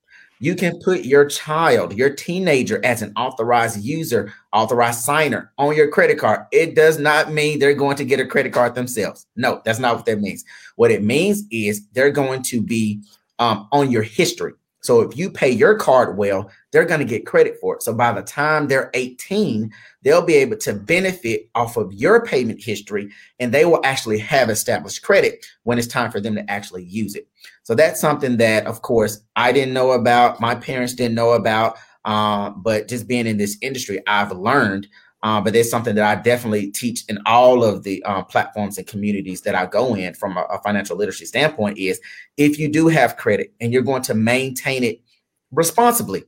you can put your child, your teenager, as an authorized user, authorized signer on your credit card. It does not mean they're going to get a credit card themselves. No, that's not what that means. What it means is they're going to be um, on your history. So if you pay your card well, they're going to get credit for it. So by the time they're 18, they'll be able to benefit off of your payment history and they will actually have established credit when it's time for them to actually use it. So that's something that, of course, I didn't know about. My parents didn't know about. Uh, but just being in this industry, I've learned. Uh, but it's something that I definitely teach in all of the uh, platforms and communities that I go in from a, a financial literacy standpoint. Is if you do have credit and you're going to maintain it responsibly,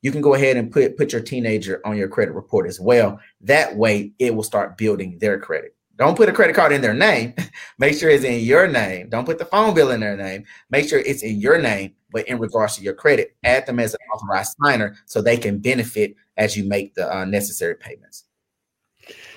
you can go ahead and put put your teenager on your credit report as well. That way, it will start building their credit. Don't put a credit card in their name. Make sure it's in your name. Don't put the phone bill in their name. Make sure it's in your name, but in regards to your credit, add them as an authorized signer so they can benefit as you make the uh, necessary payments.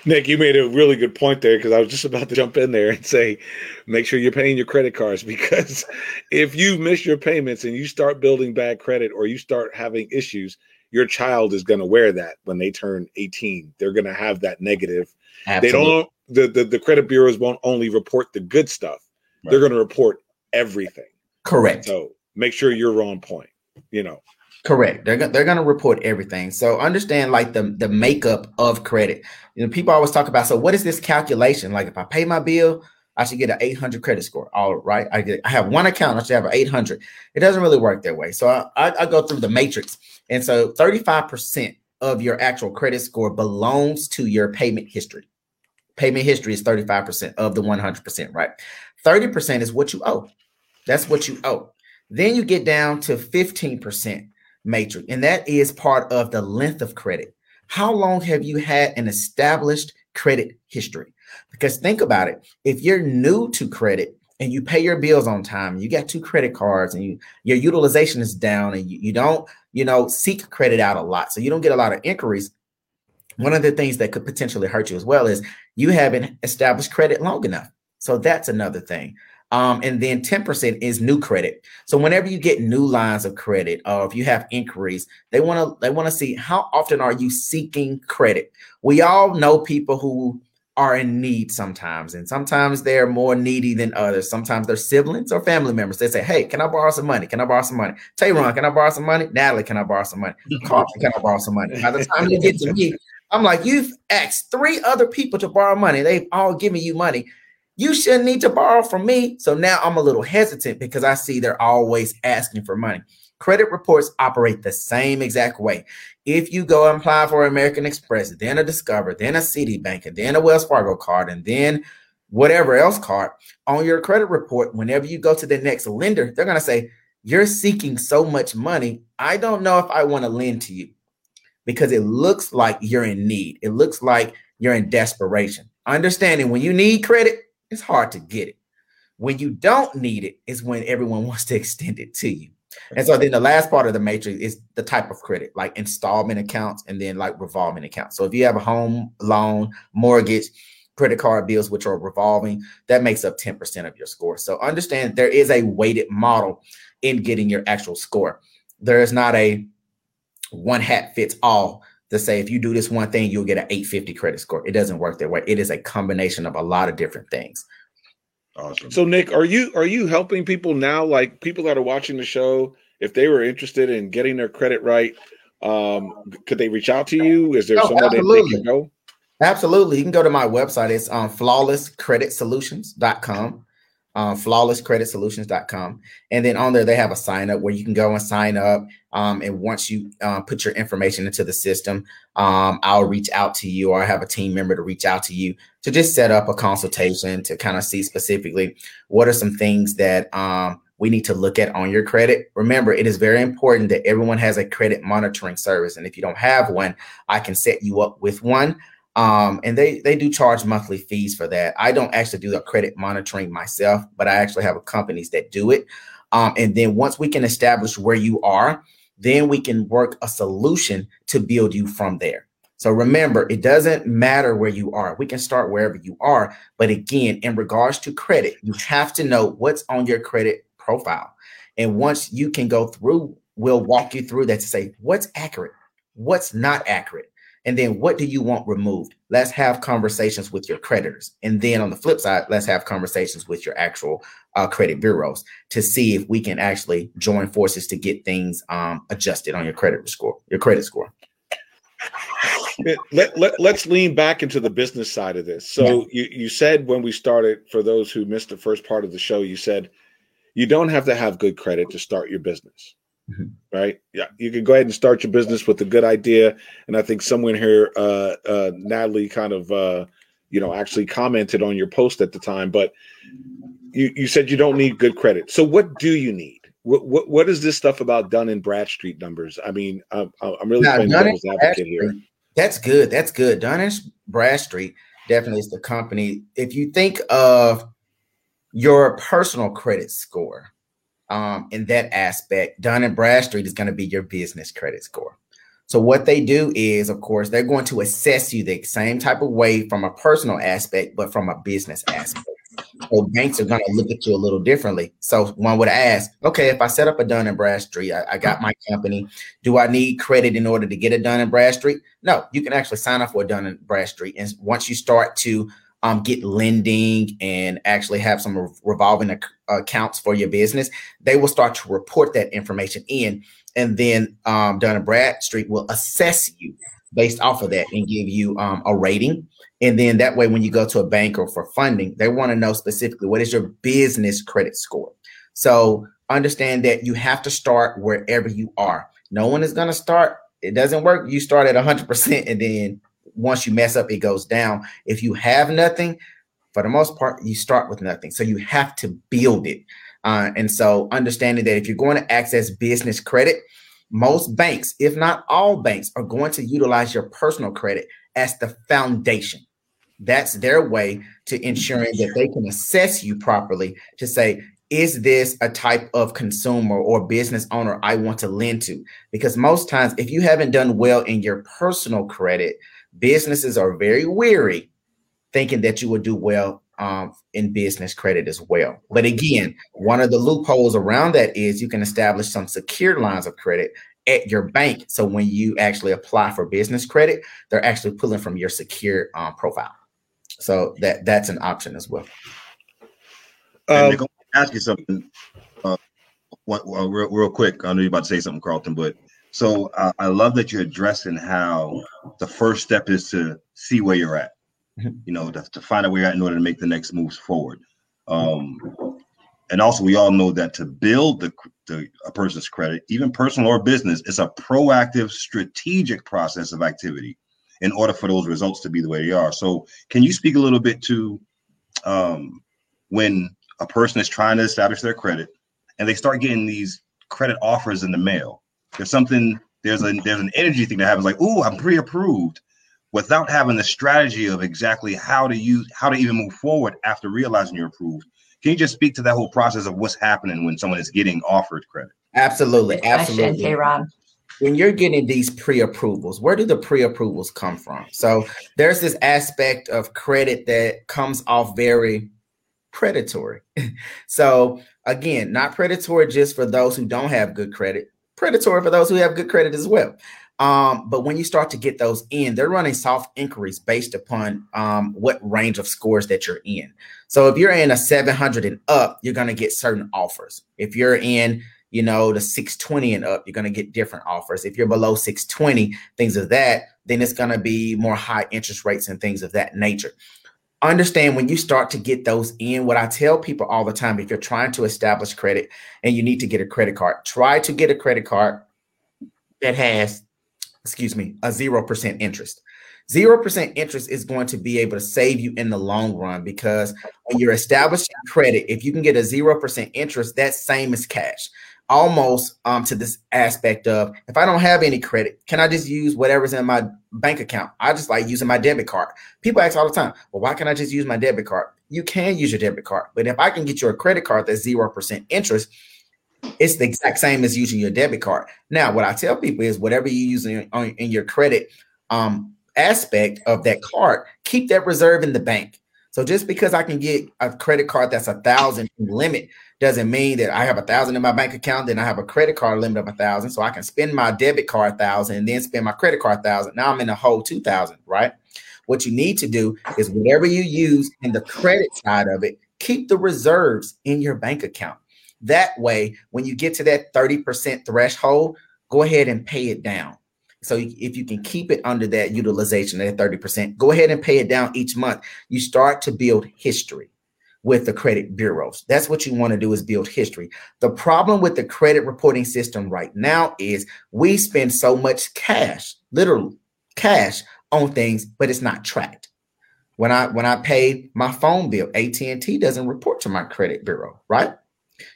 Nick, you made a really good point there because I was just about to jump in there and say, make sure you're paying your credit cards because if you miss your payments and you start building bad credit or you start having issues, your child is going to wear that when they turn 18. They're going to have that negative. Absolutely. They don't the, the, the credit bureaus won't only report the good stuff, right. they're going to report everything. Correct. So make sure you're on point, you know. Correct. They're they're going to report everything. So understand like the the makeup of credit. You know, people always talk about. So what is this calculation? Like if I pay my bill, I should get an 800 credit score. All right, I get I have one account. I should have an 800. It doesn't really work that way. So I I, I go through the matrix, and so 35 percent of your actual credit score belongs to your payment history. Payment history is 35% of the 100%, right? 30% is what you owe. That's what you owe. Then you get down to 15% matrix, and that is part of the length of credit. How long have you had an established credit history? Because think about it if you're new to credit, and you pay your bills on time, you got two credit cards, and you your utilization is down, and you, you don't, you know, seek credit out a lot, so you don't get a lot of inquiries. One of the things that could potentially hurt you as well is you haven't established credit long enough. So that's another thing. Um, and then 10% is new credit. So whenever you get new lines of credit, or if you have inquiries, they want to they want to see how often are you seeking credit. We all know people who are in need sometimes, and sometimes they're more needy than others. Sometimes they're siblings or family members. They say, "Hey, can I borrow some money? Can I borrow some money?" Tayron, can I borrow some money? Natalie, can I borrow some money? Carl, can I borrow some money? By the time you get to me, I'm like, "You've asked three other people to borrow money. They've all given you money." You shouldn't need to borrow from me. So now I'm a little hesitant because I see they're always asking for money. Credit reports operate the same exact way. If you go and apply for American Express, then a Discover, then a Citibank, and then a Wells Fargo card, and then whatever else card on your credit report, whenever you go to the next lender, they're going to say, You're seeking so much money. I don't know if I want to lend to you because it looks like you're in need. It looks like you're in desperation. Understanding when you need credit, it's hard to get it. When you don't need it, is when everyone wants to extend it to you. And so then the last part of the matrix is the type of credit, like installment accounts and then like revolving accounts. So if you have a home loan, mortgage, credit card bills, which are revolving, that makes up 10% of your score. So understand there is a weighted model in getting your actual score. There is not a one hat fits all to say if you do this one thing, you'll get an 850 credit score. It doesn't work that way. It is a combination of a lot of different things. Awesome. So Nick, are you are you helping people now like people that are watching the show if they were interested in getting their credit right um could they reach out to you? Is there oh, somewhere absolutely. they can go? Absolutely. You can go to my website. It's on um, flawlesscreditsolutions.com um, flawlesscreditsolutions.com. And then on there, they have a sign up where you can go and sign up. Um, and once you uh, put your information into the system, um, I'll reach out to you or I have a team member to reach out to you to just set up a consultation to kind of see specifically what are some things that um, we need to look at on your credit. Remember, it is very important that everyone has a credit monitoring service. And if you don't have one, I can set you up with one um, and they they do charge monthly fees for that. I don't actually do the credit monitoring myself, but I actually have companies that do it. Um, and then once we can establish where you are, then we can work a solution to build you from there. So remember, it doesn't matter where you are. We can start wherever you are. But again, in regards to credit, you have to know what's on your credit profile. And once you can go through, we'll walk you through that to say what's accurate, what's not accurate and then what do you want removed? Let's have conversations with your creditors. And then on the flip side, let's have conversations with your actual uh, credit bureaus to see if we can actually join forces to get things um, adjusted on your credit score, your credit score. Let, let, let's lean back into the business side of this. So yeah. you, you said when we started, for those who missed the first part of the show, you said you don't have to have good credit to start your business. Mm-hmm. Right. Yeah. You can go ahead and start your business with a good idea. And I think someone here, uh, uh, Natalie, kind of, uh, you know, actually commented on your post at the time, but you, you said you don't need good credit. So what do you need? What, what, what is this stuff about Dun and Bradstreet numbers? I mean, I'm, I'm really now, playing devil's advocate here. That's good. That's good. Dun and Bradstreet definitely is the company. If you think of your personal credit score, um, in that aspect, Dun and Bradstreet is going to be your business credit score. So what they do is, of course, they're going to assess you the same type of way from a personal aspect, but from a business aspect. So banks are going to look at you a little differently. So one would ask, okay, if I set up a Dun and Bradstreet, I, I got my company. Do I need credit in order to get a Dun and Bradstreet? No, you can actually sign up for a Dun and Bradstreet, and once you start to um, get lending and actually have some revolving ac- accounts for your business, they will start to report that information in. And then um, Dun & Bradstreet will assess you based off of that and give you um, a rating. And then that way, when you go to a bank or for funding, they want to know specifically what is your business credit score. So understand that you have to start wherever you are. No one is going to start it doesn't work. You start at 100%, and then once you mess up, it goes down. If you have nothing, for the most part, you start with nothing. So you have to build it. Uh, and so understanding that if you're going to access business credit, most banks, if not all banks, are going to utilize your personal credit as the foundation. That's their way to ensuring that they can assess you properly to say, is this a type of consumer or business owner I want to lend to? Because most times, if you haven't done well in your personal credit, businesses are very weary thinking that you will do well um, in business credit as well. But again, one of the loopholes around that is you can establish some secure lines of credit at your bank. So when you actually apply for business credit, they're actually pulling from your secure um, profile. So that that's an option as well. Um, ask you something. Uh, what, well, real, real quick. I know you're about to say something, Carlton, but so uh, I love that you're addressing how the first step is to see where you're at. Mm-hmm. You know, to, to, find out where you're at in order to make the next moves forward. Um, and also, we all know that to build the, the a person's credit, even personal or business, it's a proactive, strategic process of activity in order for those results to be the way they are. So, can you speak a little bit to um, when a person is trying to establish their credit and they start getting these credit offers in the mail. There's something, there's a there's an energy thing that happens like, oh, I'm pre-approved without having the strategy of exactly how to use how to even move forward after realizing you're approved. Can you just speak to that whole process of what's happening when someone is getting offered credit? Absolutely, absolutely. Tayron. When you're getting these pre-approvals, where do the pre-approvals come from? So there's this aspect of credit that comes off very predatory. so again, not predatory just for those who don't have good credit, predatory for those who have good credit as well. Um, but when you start to get those in, they're running soft inquiries based upon um, what range of scores that you're in. So if you're in a 700 and up, you're going to get certain offers. If you're in, you know, the 620 and up, you're going to get different offers. If you're below 620, things of that, then it's going to be more high interest rates and things of that nature understand when you start to get those in what i tell people all the time if you're trying to establish credit and you need to get a credit card try to get a credit card that has excuse me a 0% interest. 0% interest is going to be able to save you in the long run because when you're establishing credit if you can get a 0% interest that's same as cash almost um, to this aspect of if I don't have any credit, can I just use whatever's in my bank account? I just like using my debit card. People ask all the time, well, why can't I just use my debit card? You can use your debit card, but if I can get you a credit card that's 0% interest, it's the exact same as using your debit card. Now, what I tell people is whatever you use in, in your credit um, aspect of that card, keep that reserve in the bank. So just because I can get a credit card that's a thousand limit doesn't mean that I have a thousand in my bank account, then I have a credit card limit of a thousand. So I can spend my debit card thousand and then spend my credit card thousand. Now I'm in a whole two thousand, right? What you need to do is whatever you use in the credit side of it, keep the reserves in your bank account. That way, when you get to that 30% threshold, go ahead and pay it down. So if you can keep it under that utilization at 30%, go ahead and pay it down each month. You start to build history with the credit bureaus. That's what you want to do is build history. The problem with the credit reporting system right now is we spend so much cash, literally cash on things, but it's not tracked. When I when I pay my phone bill, AT&T doesn't report to my credit bureau, right?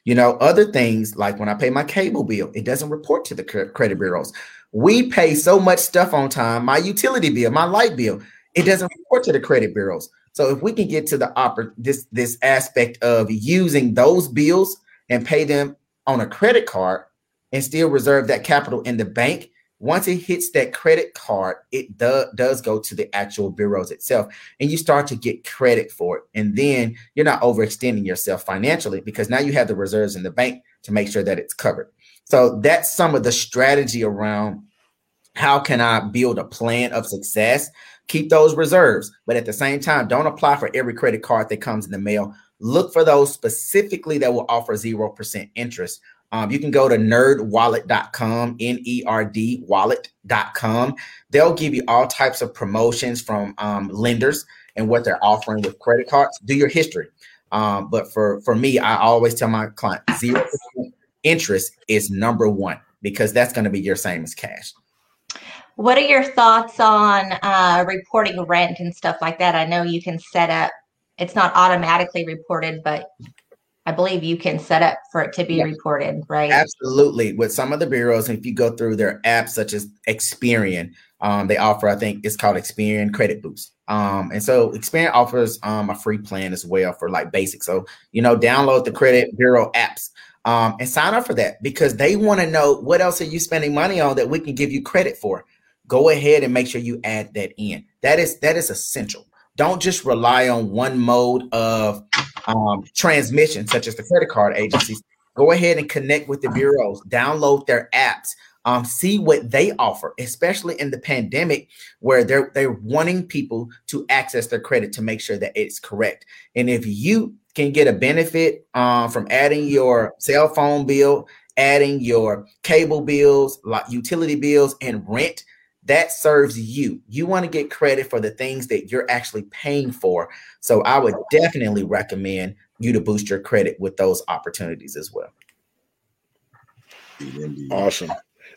You know, other things like when I pay my cable bill, it doesn't report to the credit bureaus. We pay so much stuff on time, my utility bill, my light bill, it mm-hmm. doesn't report to the credit bureaus. So if we can get to the oper- this this aspect of using those bills and pay them on a credit card and still reserve that capital in the bank, once it hits that credit card, it do- does go to the actual bureaus itself, and you start to get credit for it. And then you're not overextending yourself financially because now you have the reserves in the bank to make sure that it's covered. So that's some of the strategy around how can I build a plan of success keep those reserves, but at the same time, don't apply for every credit card that comes in the mail. Look for those specifically that will offer 0% interest. Um, you can go to nerdwallet.com, N E R D wallet.com. They'll give you all types of promotions from um, lenders and what they're offering with credit cards. Do your history. Um, but for, for me, I always tell my client 0% interest is number one because that's going to be your same as cash. What are your thoughts on uh, reporting rent and stuff like that? I know you can set up, it's not automatically reported, but I believe you can set up for it to be reported, right? Absolutely. With some of the bureaus, if you go through their apps such as Experian, um, they offer, I think it's called Experian Credit Boost. Um, and so Experian offers um, a free plan as well for like basic. So, you know, download the credit bureau apps um, and sign up for that because they want to know what else are you spending money on that we can give you credit for go ahead and make sure you add that in. That is that is essential. Don't just rely on one mode of um, transmission, such as the credit card agencies. Go ahead and connect with the bureaus. Download their apps. Um, see what they offer, especially in the pandemic, where they're they're wanting people to access their credit to make sure that it's correct. And if you can get a benefit uh, from adding your cell phone bill, adding your cable bills, utility bills, and rent that serves you. You want to get credit for the things that you're actually paying for. So I would definitely recommend you to boost your credit with those opportunities as well. Awesome.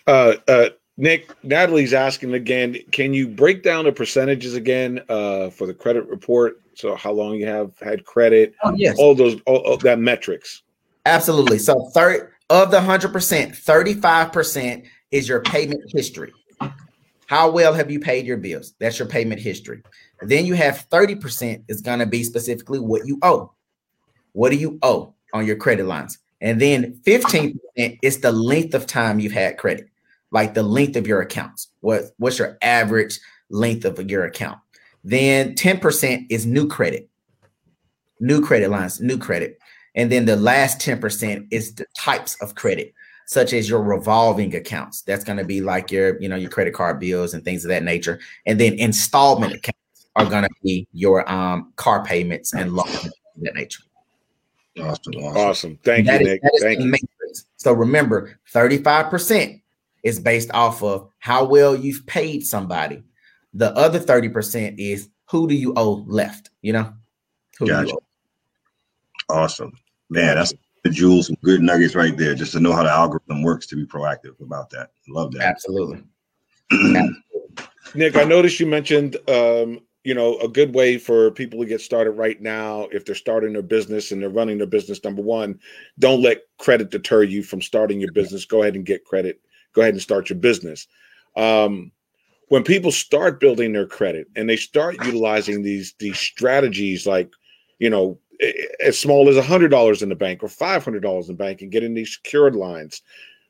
Uh, uh, Nick, Natalie's asking again, can you break down the percentages again uh, for the credit report? So how long you have had credit? Oh, yes. All those, all, all that metrics. Absolutely. So third of the 100%, 35% is your payment history. How well have you paid your bills? That's your payment history. Then you have 30% is going to be specifically what you owe. What do you owe on your credit lines? And then 15% is the length of time you've had credit, like the length of your accounts. What, what's your average length of your account? Then 10% is new credit, new credit lines, new credit. And then the last 10% is the types of credit such as your revolving accounts. That's going to be like your, you know, your credit card bills and things of that nature. And then installment accounts are going to be your um, car payments and loans of that nature. Awesome. Awesome. awesome. Thank you, Nick. Thank you. Matrix. So remember, 35% is based off of how well you've paid somebody. The other 30% is who do you owe left? You know? Who gotcha. Awesome. Man, that's the jewels, some good nuggets right there, just to know how the algorithm works to be proactive about that. Love that. Absolutely. Nick, I noticed you mentioned um, you know, a good way for people to get started right now if they're starting their business and they're running their business. Number one, don't let credit deter you from starting your business. Go ahead and get credit. Go ahead and start your business. Um, when people start building their credit and they start utilizing these these strategies like, you know, as small as $100 in the bank or $500 in the bank and getting these secured lines.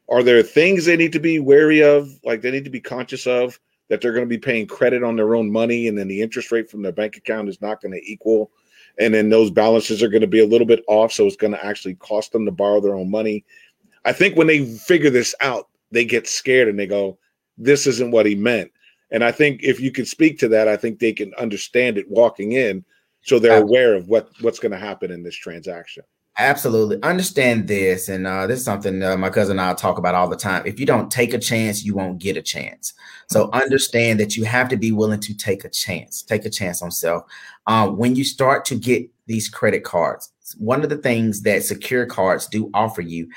Are there things they need to be wary of like they need to be conscious of that they're going to be paying credit on their own money and then the interest rate from their bank account is not going to equal? And then those balances are going to be a little bit off so it's going to actually cost them to borrow their own money. I think when they figure this out they get scared and they go this isn't what he meant. And i think if you can speak to that i think they can understand it walking in so they're aware of what what's going to happen in this transaction. Absolutely. Understand this and uh, this is something uh, my cousin and i talk about all the time. If you don't take a chance you won't get a chance. So understand that you have to be willing to take a chance take a chance on self. Uh, when you start to get these credit cards one of the things that secure cards do offer you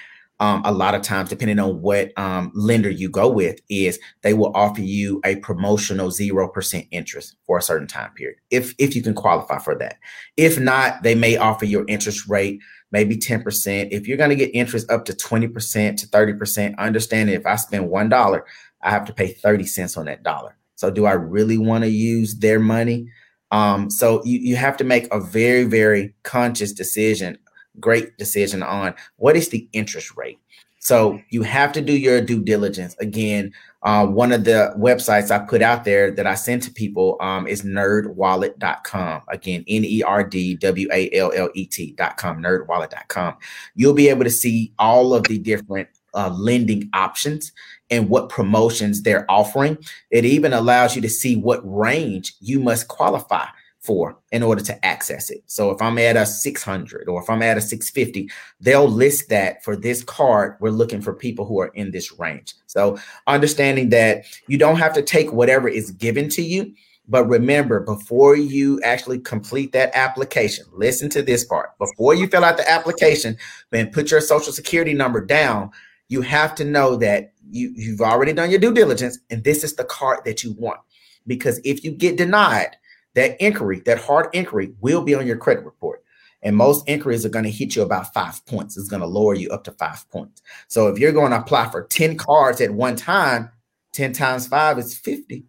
um, a lot of times, depending on what um, lender you go with, is they will offer you a promotional zero percent interest for a certain time period, if if you can qualify for that. If not, they may offer your interest rate maybe ten percent. If you're going to get interest up to twenty percent to thirty percent, understand that if I spend one dollar, I have to pay thirty cents on that dollar. So, do I really want to use their money? Um, so you, you have to make a very, very conscious decision great decision on what is the interest rate. So you have to do your due diligence. Again, uh, one of the websites I put out there that I send to people um, is nerdwallet.com. Again, N E R D W A L L E T.com, nerdwallet.com. You'll be able to see all of the different uh, lending options and what promotions they're offering. It even allows you to see what range you must qualify for in order to access it. So if I'm at a 600 or if I'm at a 650, they'll list that for this card. We're looking for people who are in this range. So understanding that you don't have to take whatever is given to you, but remember before you actually complete that application, listen to this part. Before you fill out the application and put your social security number down, you have to know that you you've already done your due diligence, and this is the card that you want. Because if you get denied, that inquiry, that hard inquiry, will be on your credit report. And most inquiries are going to hit you about five points. It's going to lower you up to five points. So if you're going to apply for 10 cards at one time, 10 times five is 50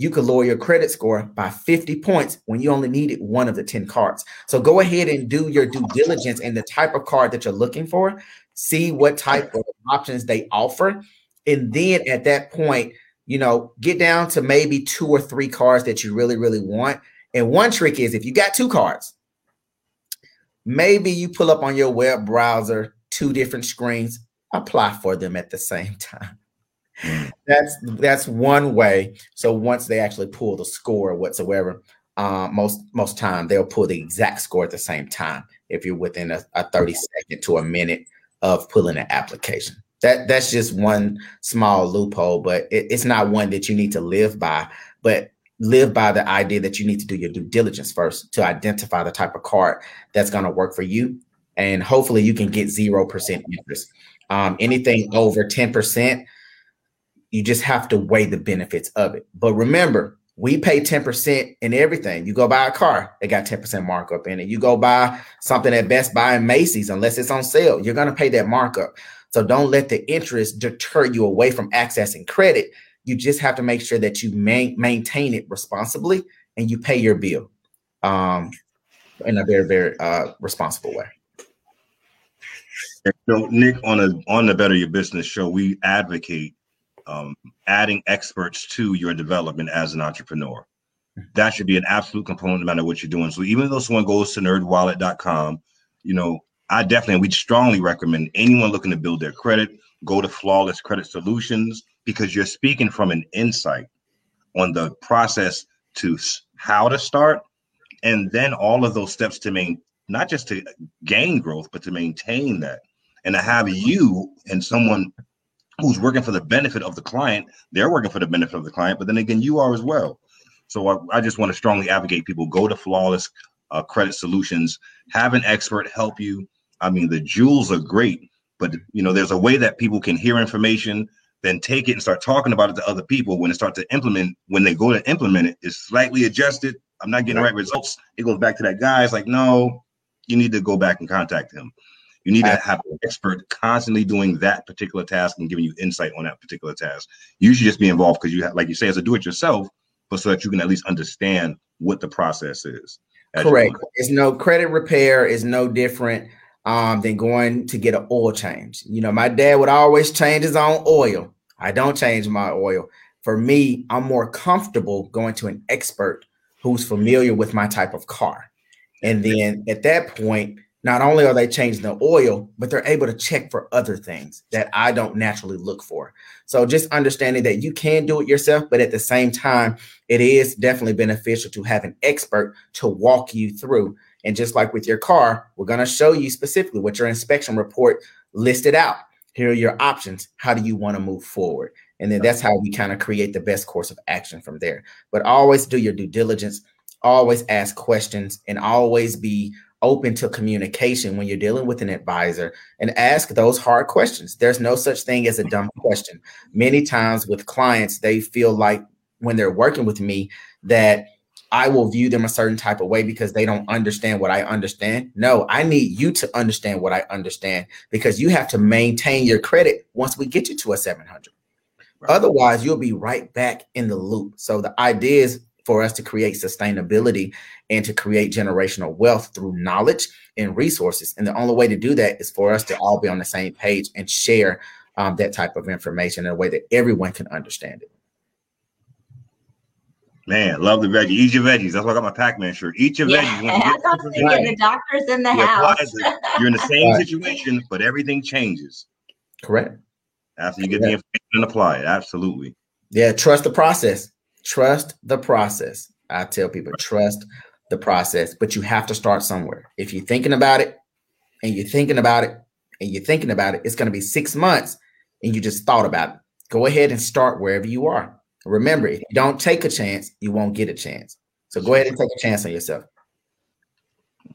you could lower your credit score by 50 points when you only needed one of the 10 cards. So go ahead and do your due diligence in the type of card that you're looking for, see what type of options they offer. And then at that point, you know, get down to maybe two or three cards that you really, really want. And one trick is if you got two cards, maybe you pull up on your web browser two different screens, apply for them at the same time that's that's one way. So once they actually pull the score whatsoever, uh, most most time they'll pull the exact score at the same time if you're within a, a 30 second to a minute of pulling an application. That that's just one small loophole, but it, it's not one that you need to live by. But live by the idea that you need to do your due diligence first to identify the type of card that's going to work for you, and hopefully you can get zero percent interest. Um, anything over ten percent you just have to weigh the benefits of it. But remember, we pay 10% in everything. You go buy a car, they got 10% markup in it. You go buy something at Best Buy and Macy's, unless it's on sale, you're going to pay that markup. So don't let the interest deter you away from accessing credit. You just have to make sure that you ma- maintain it responsibly and you pay your bill um, in a very, very uh, responsible way. So, Nick, on a on the Better Your Business show, we advocate um, adding experts to your development as an entrepreneur. That should be an absolute component no matter what you're doing. So even though someone goes to nerdwallet.com, you know, I definitely we strongly recommend anyone looking to build their credit go to Flawless Credit Solutions because you're speaking from an insight on the process to how to start and then all of those steps to maintain not just to gain growth but to maintain that and to have you and someone who's working for the benefit of the client, they're working for the benefit of the client, but then again, you are as well. So I, I just want to strongly advocate people go to Flawless uh, Credit Solutions, have an expert help you. I mean, the jewels are great, but you know, there's a way that people can hear information, then take it and start talking about it to other people. When it start to implement, when they go to implement it, it's slightly adjusted. I'm not getting the right results. It goes back to that guy. It's like, no, you need to go back and contact him. You need to have an expert constantly doing that particular task and giving you insight on that particular task. You should just be involved because you have, like you say, as a do-it-yourself, but so that you can at least understand what the process is. Correct. It's no credit repair is no different um, than going to get an oil change. You know, my dad would always change his own oil. I don't change my oil. For me, I'm more comfortable going to an expert who's familiar with my type of car. And then at that point, not only are they changing the oil, but they're able to check for other things that I don't naturally look for. So just understanding that you can do it yourself, but at the same time, it is definitely beneficial to have an expert to walk you through. And just like with your car, we're going to show you specifically what your inspection report listed out. Here are your options. How do you want to move forward? And then that's how we kind of create the best course of action from there. But always do your due diligence, always ask questions, and always be open to communication when you're dealing with an advisor and ask those hard questions. There's no such thing as a dumb question. Many times with clients, they feel like when they're working with me that I will view them a certain type of way because they don't understand what I understand. No, I need you to understand what I understand because you have to maintain your credit once we get you to a 700. Right. Otherwise, you'll be right back in the loop. So the idea is for us to create sustainability and to create generational wealth through knowledge and resources. And the only way to do that is for us to all be on the same page and share um, that type of information in a way that everyone can understand it. Man, love the veggie. Eat your veggies. That's why I got my Pac-Man shirt. Eat your yeah, veggies. You right. the doctor's in the house. You're in the same right. situation, but everything changes. Correct. After you get Correct. the information and apply it. Absolutely. Yeah, trust the process. Trust the process. I tell people trust the process, but you have to start somewhere. If you're thinking about it and you're thinking about it and you're thinking about it, it's going to be six months and you just thought about it. Go ahead and start wherever you are. Remember, if you don't take a chance, you won't get a chance. So go ahead and take a chance on yourself.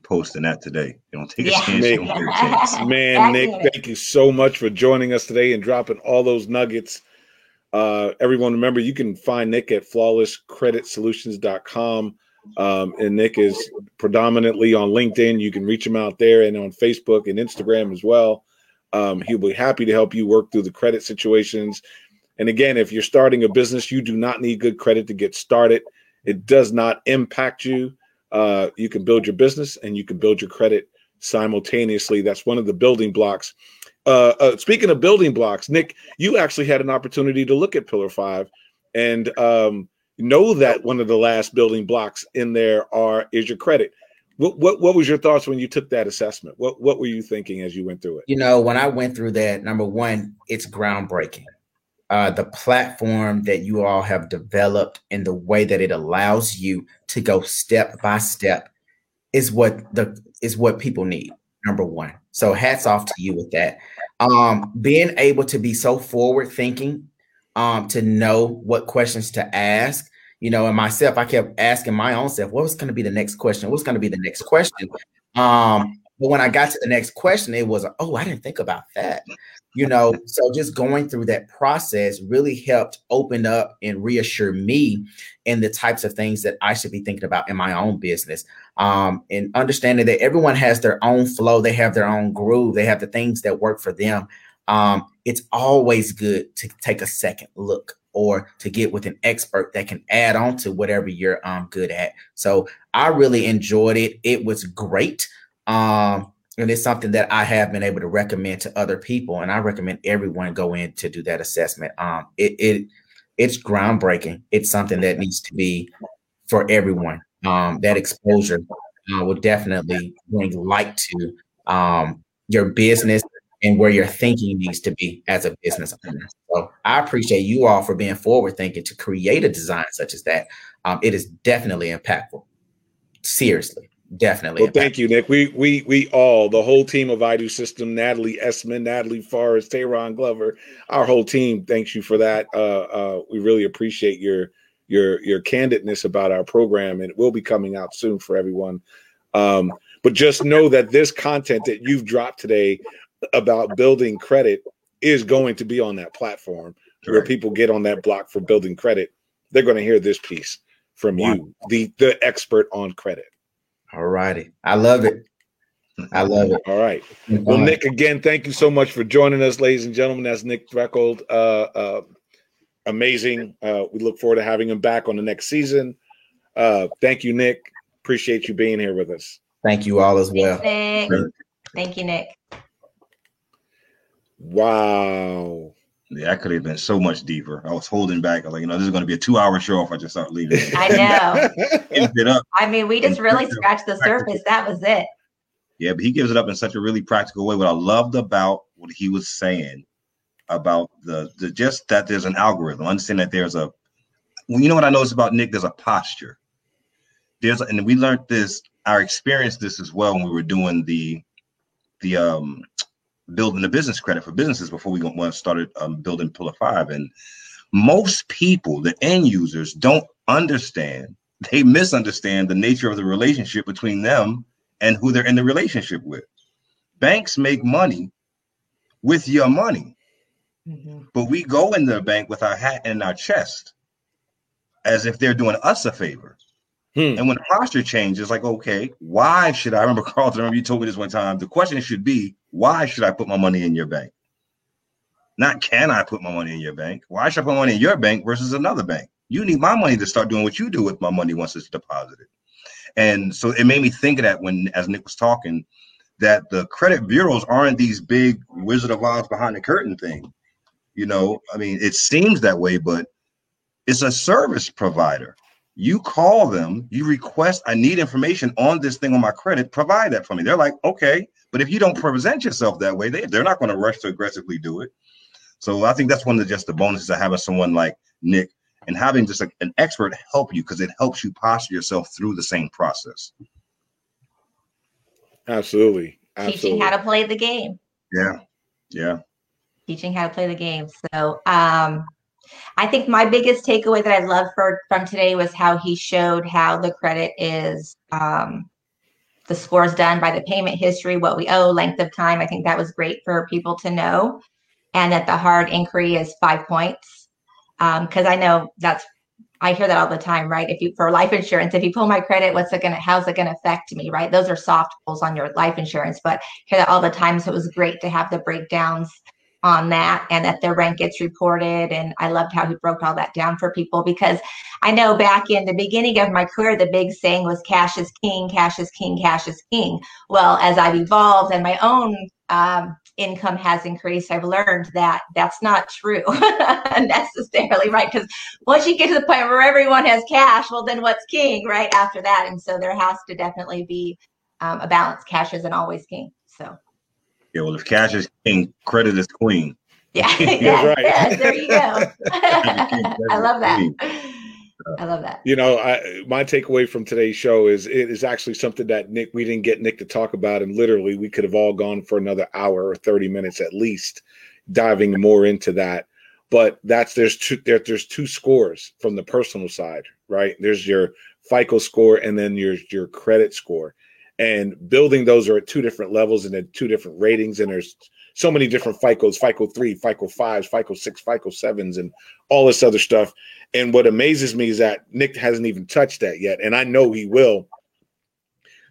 posting that today. You don't take yeah. a chance. Nick, a chance. Man, Nick, thank you so much for joining us today and dropping all those nuggets. Uh, everyone, remember you can find Nick at flawlesscreditsolutions.com. Um, and Nick is predominantly on LinkedIn. You can reach him out there and on Facebook and Instagram as well. Um, he'll be happy to help you work through the credit situations. And again, if you're starting a business, you do not need good credit to get started. It does not impact you. Uh, you can build your business and you can build your credit simultaneously. That's one of the building blocks. Uh, uh, speaking of building blocks, Nick, you actually had an opportunity to look at Pillar Five and um, know that one of the last building blocks in there are is your credit. What, what what was your thoughts when you took that assessment? What what were you thinking as you went through it? You know, when I went through that, number one, it's groundbreaking uh, the platform that you all have developed and the way that it allows you to go step by step is what the is what people need number one. So hats off to you with that. Um being able to be so forward thinking um to know what questions to ask you know and myself i kept asking my own self what was going to be the next question? What's going to be the next question? Um but when i got to the next question it was oh i didn't think about that you know so just going through that process really helped open up and reassure me in the types of things that i should be thinking about in my own business. Um, and understanding that everyone has their own flow they have their own groove they have the things that work for them. Um, it's always good to take a second look or to get with an expert that can add on to whatever you're um, good at. So i really enjoyed it. It was great. Um, and it's something that I have been able to recommend to other people, and I recommend everyone go in to do that assessment. Um, it, it it's groundbreaking. It's something that needs to be for everyone. Um, that exposure uh, will definitely bring light to um, your business and where your thinking needs to be as a business owner. So I appreciate you all for being forward thinking to create a design such as that. Um, it is definitely impactful. Seriously definitely. Well, thank you, Nick. We we we all, the whole team of I Do System, Natalie Esman, Natalie Forrest, Tayron Glover, our whole team. Thanks you for that. Uh, uh, we really appreciate your your your candidness about our program, and it will be coming out soon for everyone. Um, but just know that this content that you've dropped today about building credit is going to be on that platform where people get on that block for building credit. They're going to hear this piece from you, the the expert on credit. All righty. I love it. I love it. All right. Well, Nick, again, thank you so much for joining us, ladies and gentlemen. That's Nick Threlkeld. Uh, uh, amazing. Uh, we look forward to having him back on the next season. Uh, thank you, Nick. Appreciate you being here with us. Thank you all as well. Thanks, Nick. Thank you, Nick. Wow. Yeah, I could have been so much deeper. I was holding back. I was like, you know, this is going to be a two-hour show if I just start leaving. I know. it up. I mean, we just really scratched the surface. That was it. Yeah, but he gives it up in such a really practical way. What I loved about what he was saying about the, the just that there's an algorithm. Understand that there's a. Well, you know what I noticed about Nick? There's a posture. There's and we learned this. I experienced this as well when we were doing the the um building the business credit for businesses before we went started um, building Pillar Five. And most people, the end users, don't understand. They misunderstand the nature of the relationship between them and who they're in the relationship with. Banks make money with your money, mm-hmm. but we go in the bank with our hat in our chest as if they're doing us a favor. Hmm. And when the posture changes, like, okay, why should I, I remember Carlton? I remember you told me this one time. The question should be, why should I put my money in your bank? Not can I put my money in your bank? Why should I put money in your bank versus another bank? You need my money to start doing what you do with my money once it's deposited. And so it made me think of that when, as Nick was talking, that the credit bureaus aren't these big Wizard of Oz behind the curtain thing. You know, I mean, it seems that way, but it's a service provider. You call them, you request, I need information on this thing on my credit, provide that for me. They're like, okay. But if you don't present yourself that way, they, they're not going to rush to aggressively do it. So I think that's one of the, just the bonuses of having someone like Nick and having just a, an expert help you because it helps you posture yourself through the same process. Absolutely. Absolutely. Teaching how to play the game. Yeah. Yeah. Teaching how to play the game. So um I think my biggest takeaway that I love for from today was how he showed how the credit is um, the scores done by the payment history, what we owe, length of time. I think that was great for people to know. And that the hard inquiry is five points. Because um, I know that's, I hear that all the time, right? If you, for life insurance, if you pull my credit, what's it to, how's it to affect me, right? Those are soft pulls on your life insurance, but I hear that all the time. So it was great to have the breakdowns on that and that their rent gets reported. And I loved how he broke all that down for people because I know back in the beginning of my career, the big saying was cash is king, cash is king, cash is king. Well, as I've evolved and my own um, income has increased, I've learned that that's not true necessarily, right? Because once you get to the point where everyone has cash, well, then what's king, right? After that. And so there has to definitely be um, a balance. Cash isn't always king. So. Yeah, well, if cash is king, credit is queen. Yeah, yeah, right. yeah there you go. I love that. I love that. You know, I, my takeaway from today's show is it is actually something that Nick we didn't get Nick to talk about, and literally we could have all gone for another hour or thirty minutes at least, diving more into that. But that's there's two there, there's two scores from the personal side, right? There's your FICO score and then your your credit score and building those are at two different levels and at two different ratings and there's so many different FICOs, FICO 3, FICO 5s, FICO 6, FICO 7s, and all this other stuff. And what amazes me is that Nick hasn't even touched that yet. And I know he will.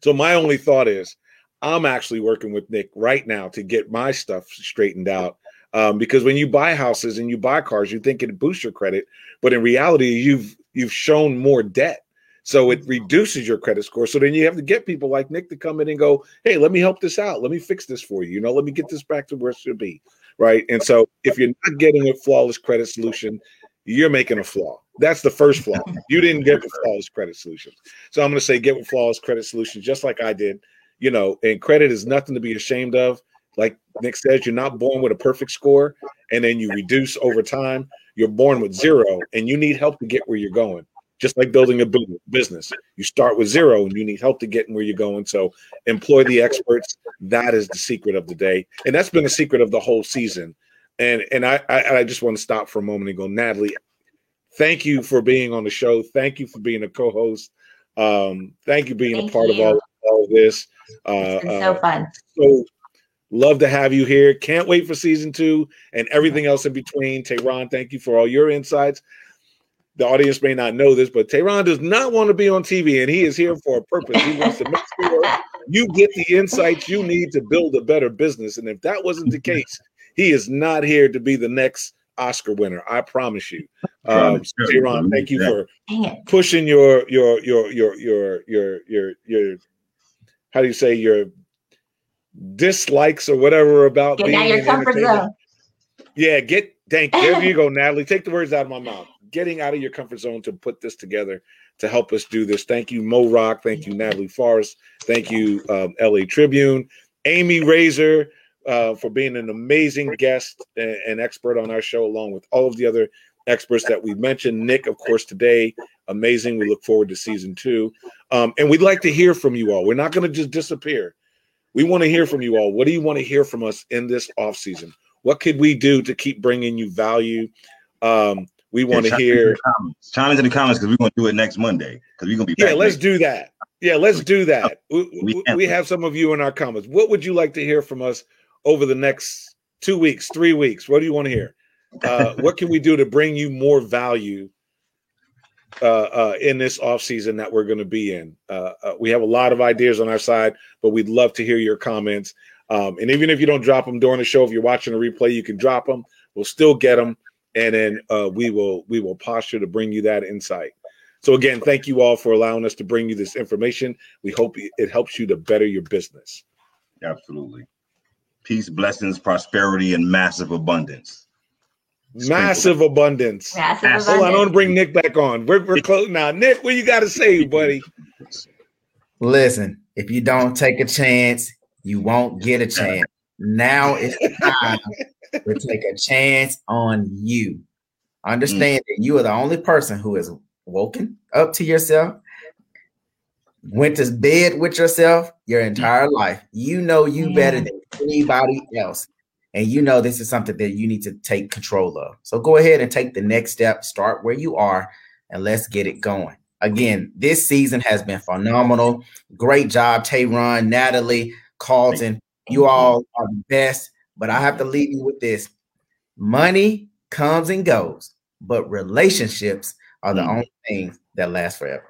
So my only thought is I'm actually working with Nick right now to get my stuff straightened out. Um, because when you buy houses and you buy cars, you think it boosts your credit, but in reality, you've you've shown more debt. So it reduces your credit score. So then you have to get people like Nick to come in and go, hey, let me help this out. Let me fix this for you. You know, let me get this back to where it should be. Right. And so if you're not getting a flawless credit solution, you're making a flaw. That's the first flaw. You didn't get the flawless credit solution. So I'm going to say get with flawless credit solutions, just like I did. You know, and credit is nothing to be ashamed of. Like Nick says, you're not born with a perfect score and then you reduce over time. You're born with zero and you need help to get where you're going just like building a business. You start with zero and you need help to get where you're going. So employ the experts. That is the secret of the day. And that's been the secret of the whole season. And and I I, I just want to stop for a moment and go, Natalie, thank you for being on the show. Thank you for being a co-host. Um, thank you being thank a part you. of all, all of this. Uh, so uh, fun. So love to have you here. Can't wait for season two and everything else in between. Tayron, thank you for all your insights the audience may not know this, but Tayron does not want to be on TV, and he is here for a purpose. He wants to make sure you get the insights you need to build a better business. And if that wasn't the case, he is not here to be the next Oscar winner. I promise you. Um, Tayron, thank you for pushing your your your your your your your your how do you say your dislikes or whatever about get being your comfort zone. Yeah, get thank there you go, Natalie. Take the words out of my mouth getting out of your comfort zone to put this together to help us do this. Thank you, Mo Rock. Thank you, Natalie Forrest. Thank you, um, LA Tribune. Amy Razor uh, for being an amazing guest and, and, expert on our show, along with all of the other experts that we mentioned. Nick, of course, today, amazing. We look forward to season two. Um, and we'd like to hear from you all. We're not going to just disappear. We want to hear from you all. What do you want to hear from us in this off season? What could we do to keep bringing you value? Um, we want to yeah, hear. Chime into the comments because we're going to do it next Monday because we're going to be. Yeah, let's do that. Yeah, let's do that. We, we have some of you in our comments. What would you like to hear from us over the next two weeks, three weeks? What do you want to hear? Uh, what can we do to bring you more value uh, uh, in this off season that we're going to be in? Uh, uh, we have a lot of ideas on our side, but we'd love to hear your comments. Um, and even if you don't drop them during the show, if you're watching a replay, you can drop them. We'll still get them and then uh, we will we will posture to bring you that insight. So again, thank you all for allowing us to bring you this information. We hope it helps you to better your business. Absolutely. Peace, blessings, prosperity, and massive abundance. Massive abundance. Massive abundance. Hold on, I want to bring Nick back on. We're, we're close now. Nick, what you got to say, buddy? Listen, if you don't take a chance, you won't get a chance. Now is the time to take a chance on you. Understand mm. that you are the only person who has woken up to yourself, went to bed with yourself your entire life. You know you better than anybody else. And you know this is something that you need to take control of. So go ahead and take the next step, start where you are, and let's get it going. again, this season has been phenomenal. Great job, Tayron, Natalie, Carlton. You all are the best. But I have to leave you with this money comes and goes, but relationships are the mm. only things that last forever.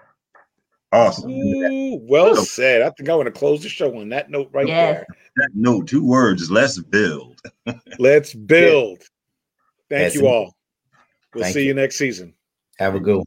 Awesome. Ooh, well said. I think I want to close the show on that note right yes. there. That note, two words, let's build. let's build. Thank That's you all. We'll Thank see you. you next season. Have a good one.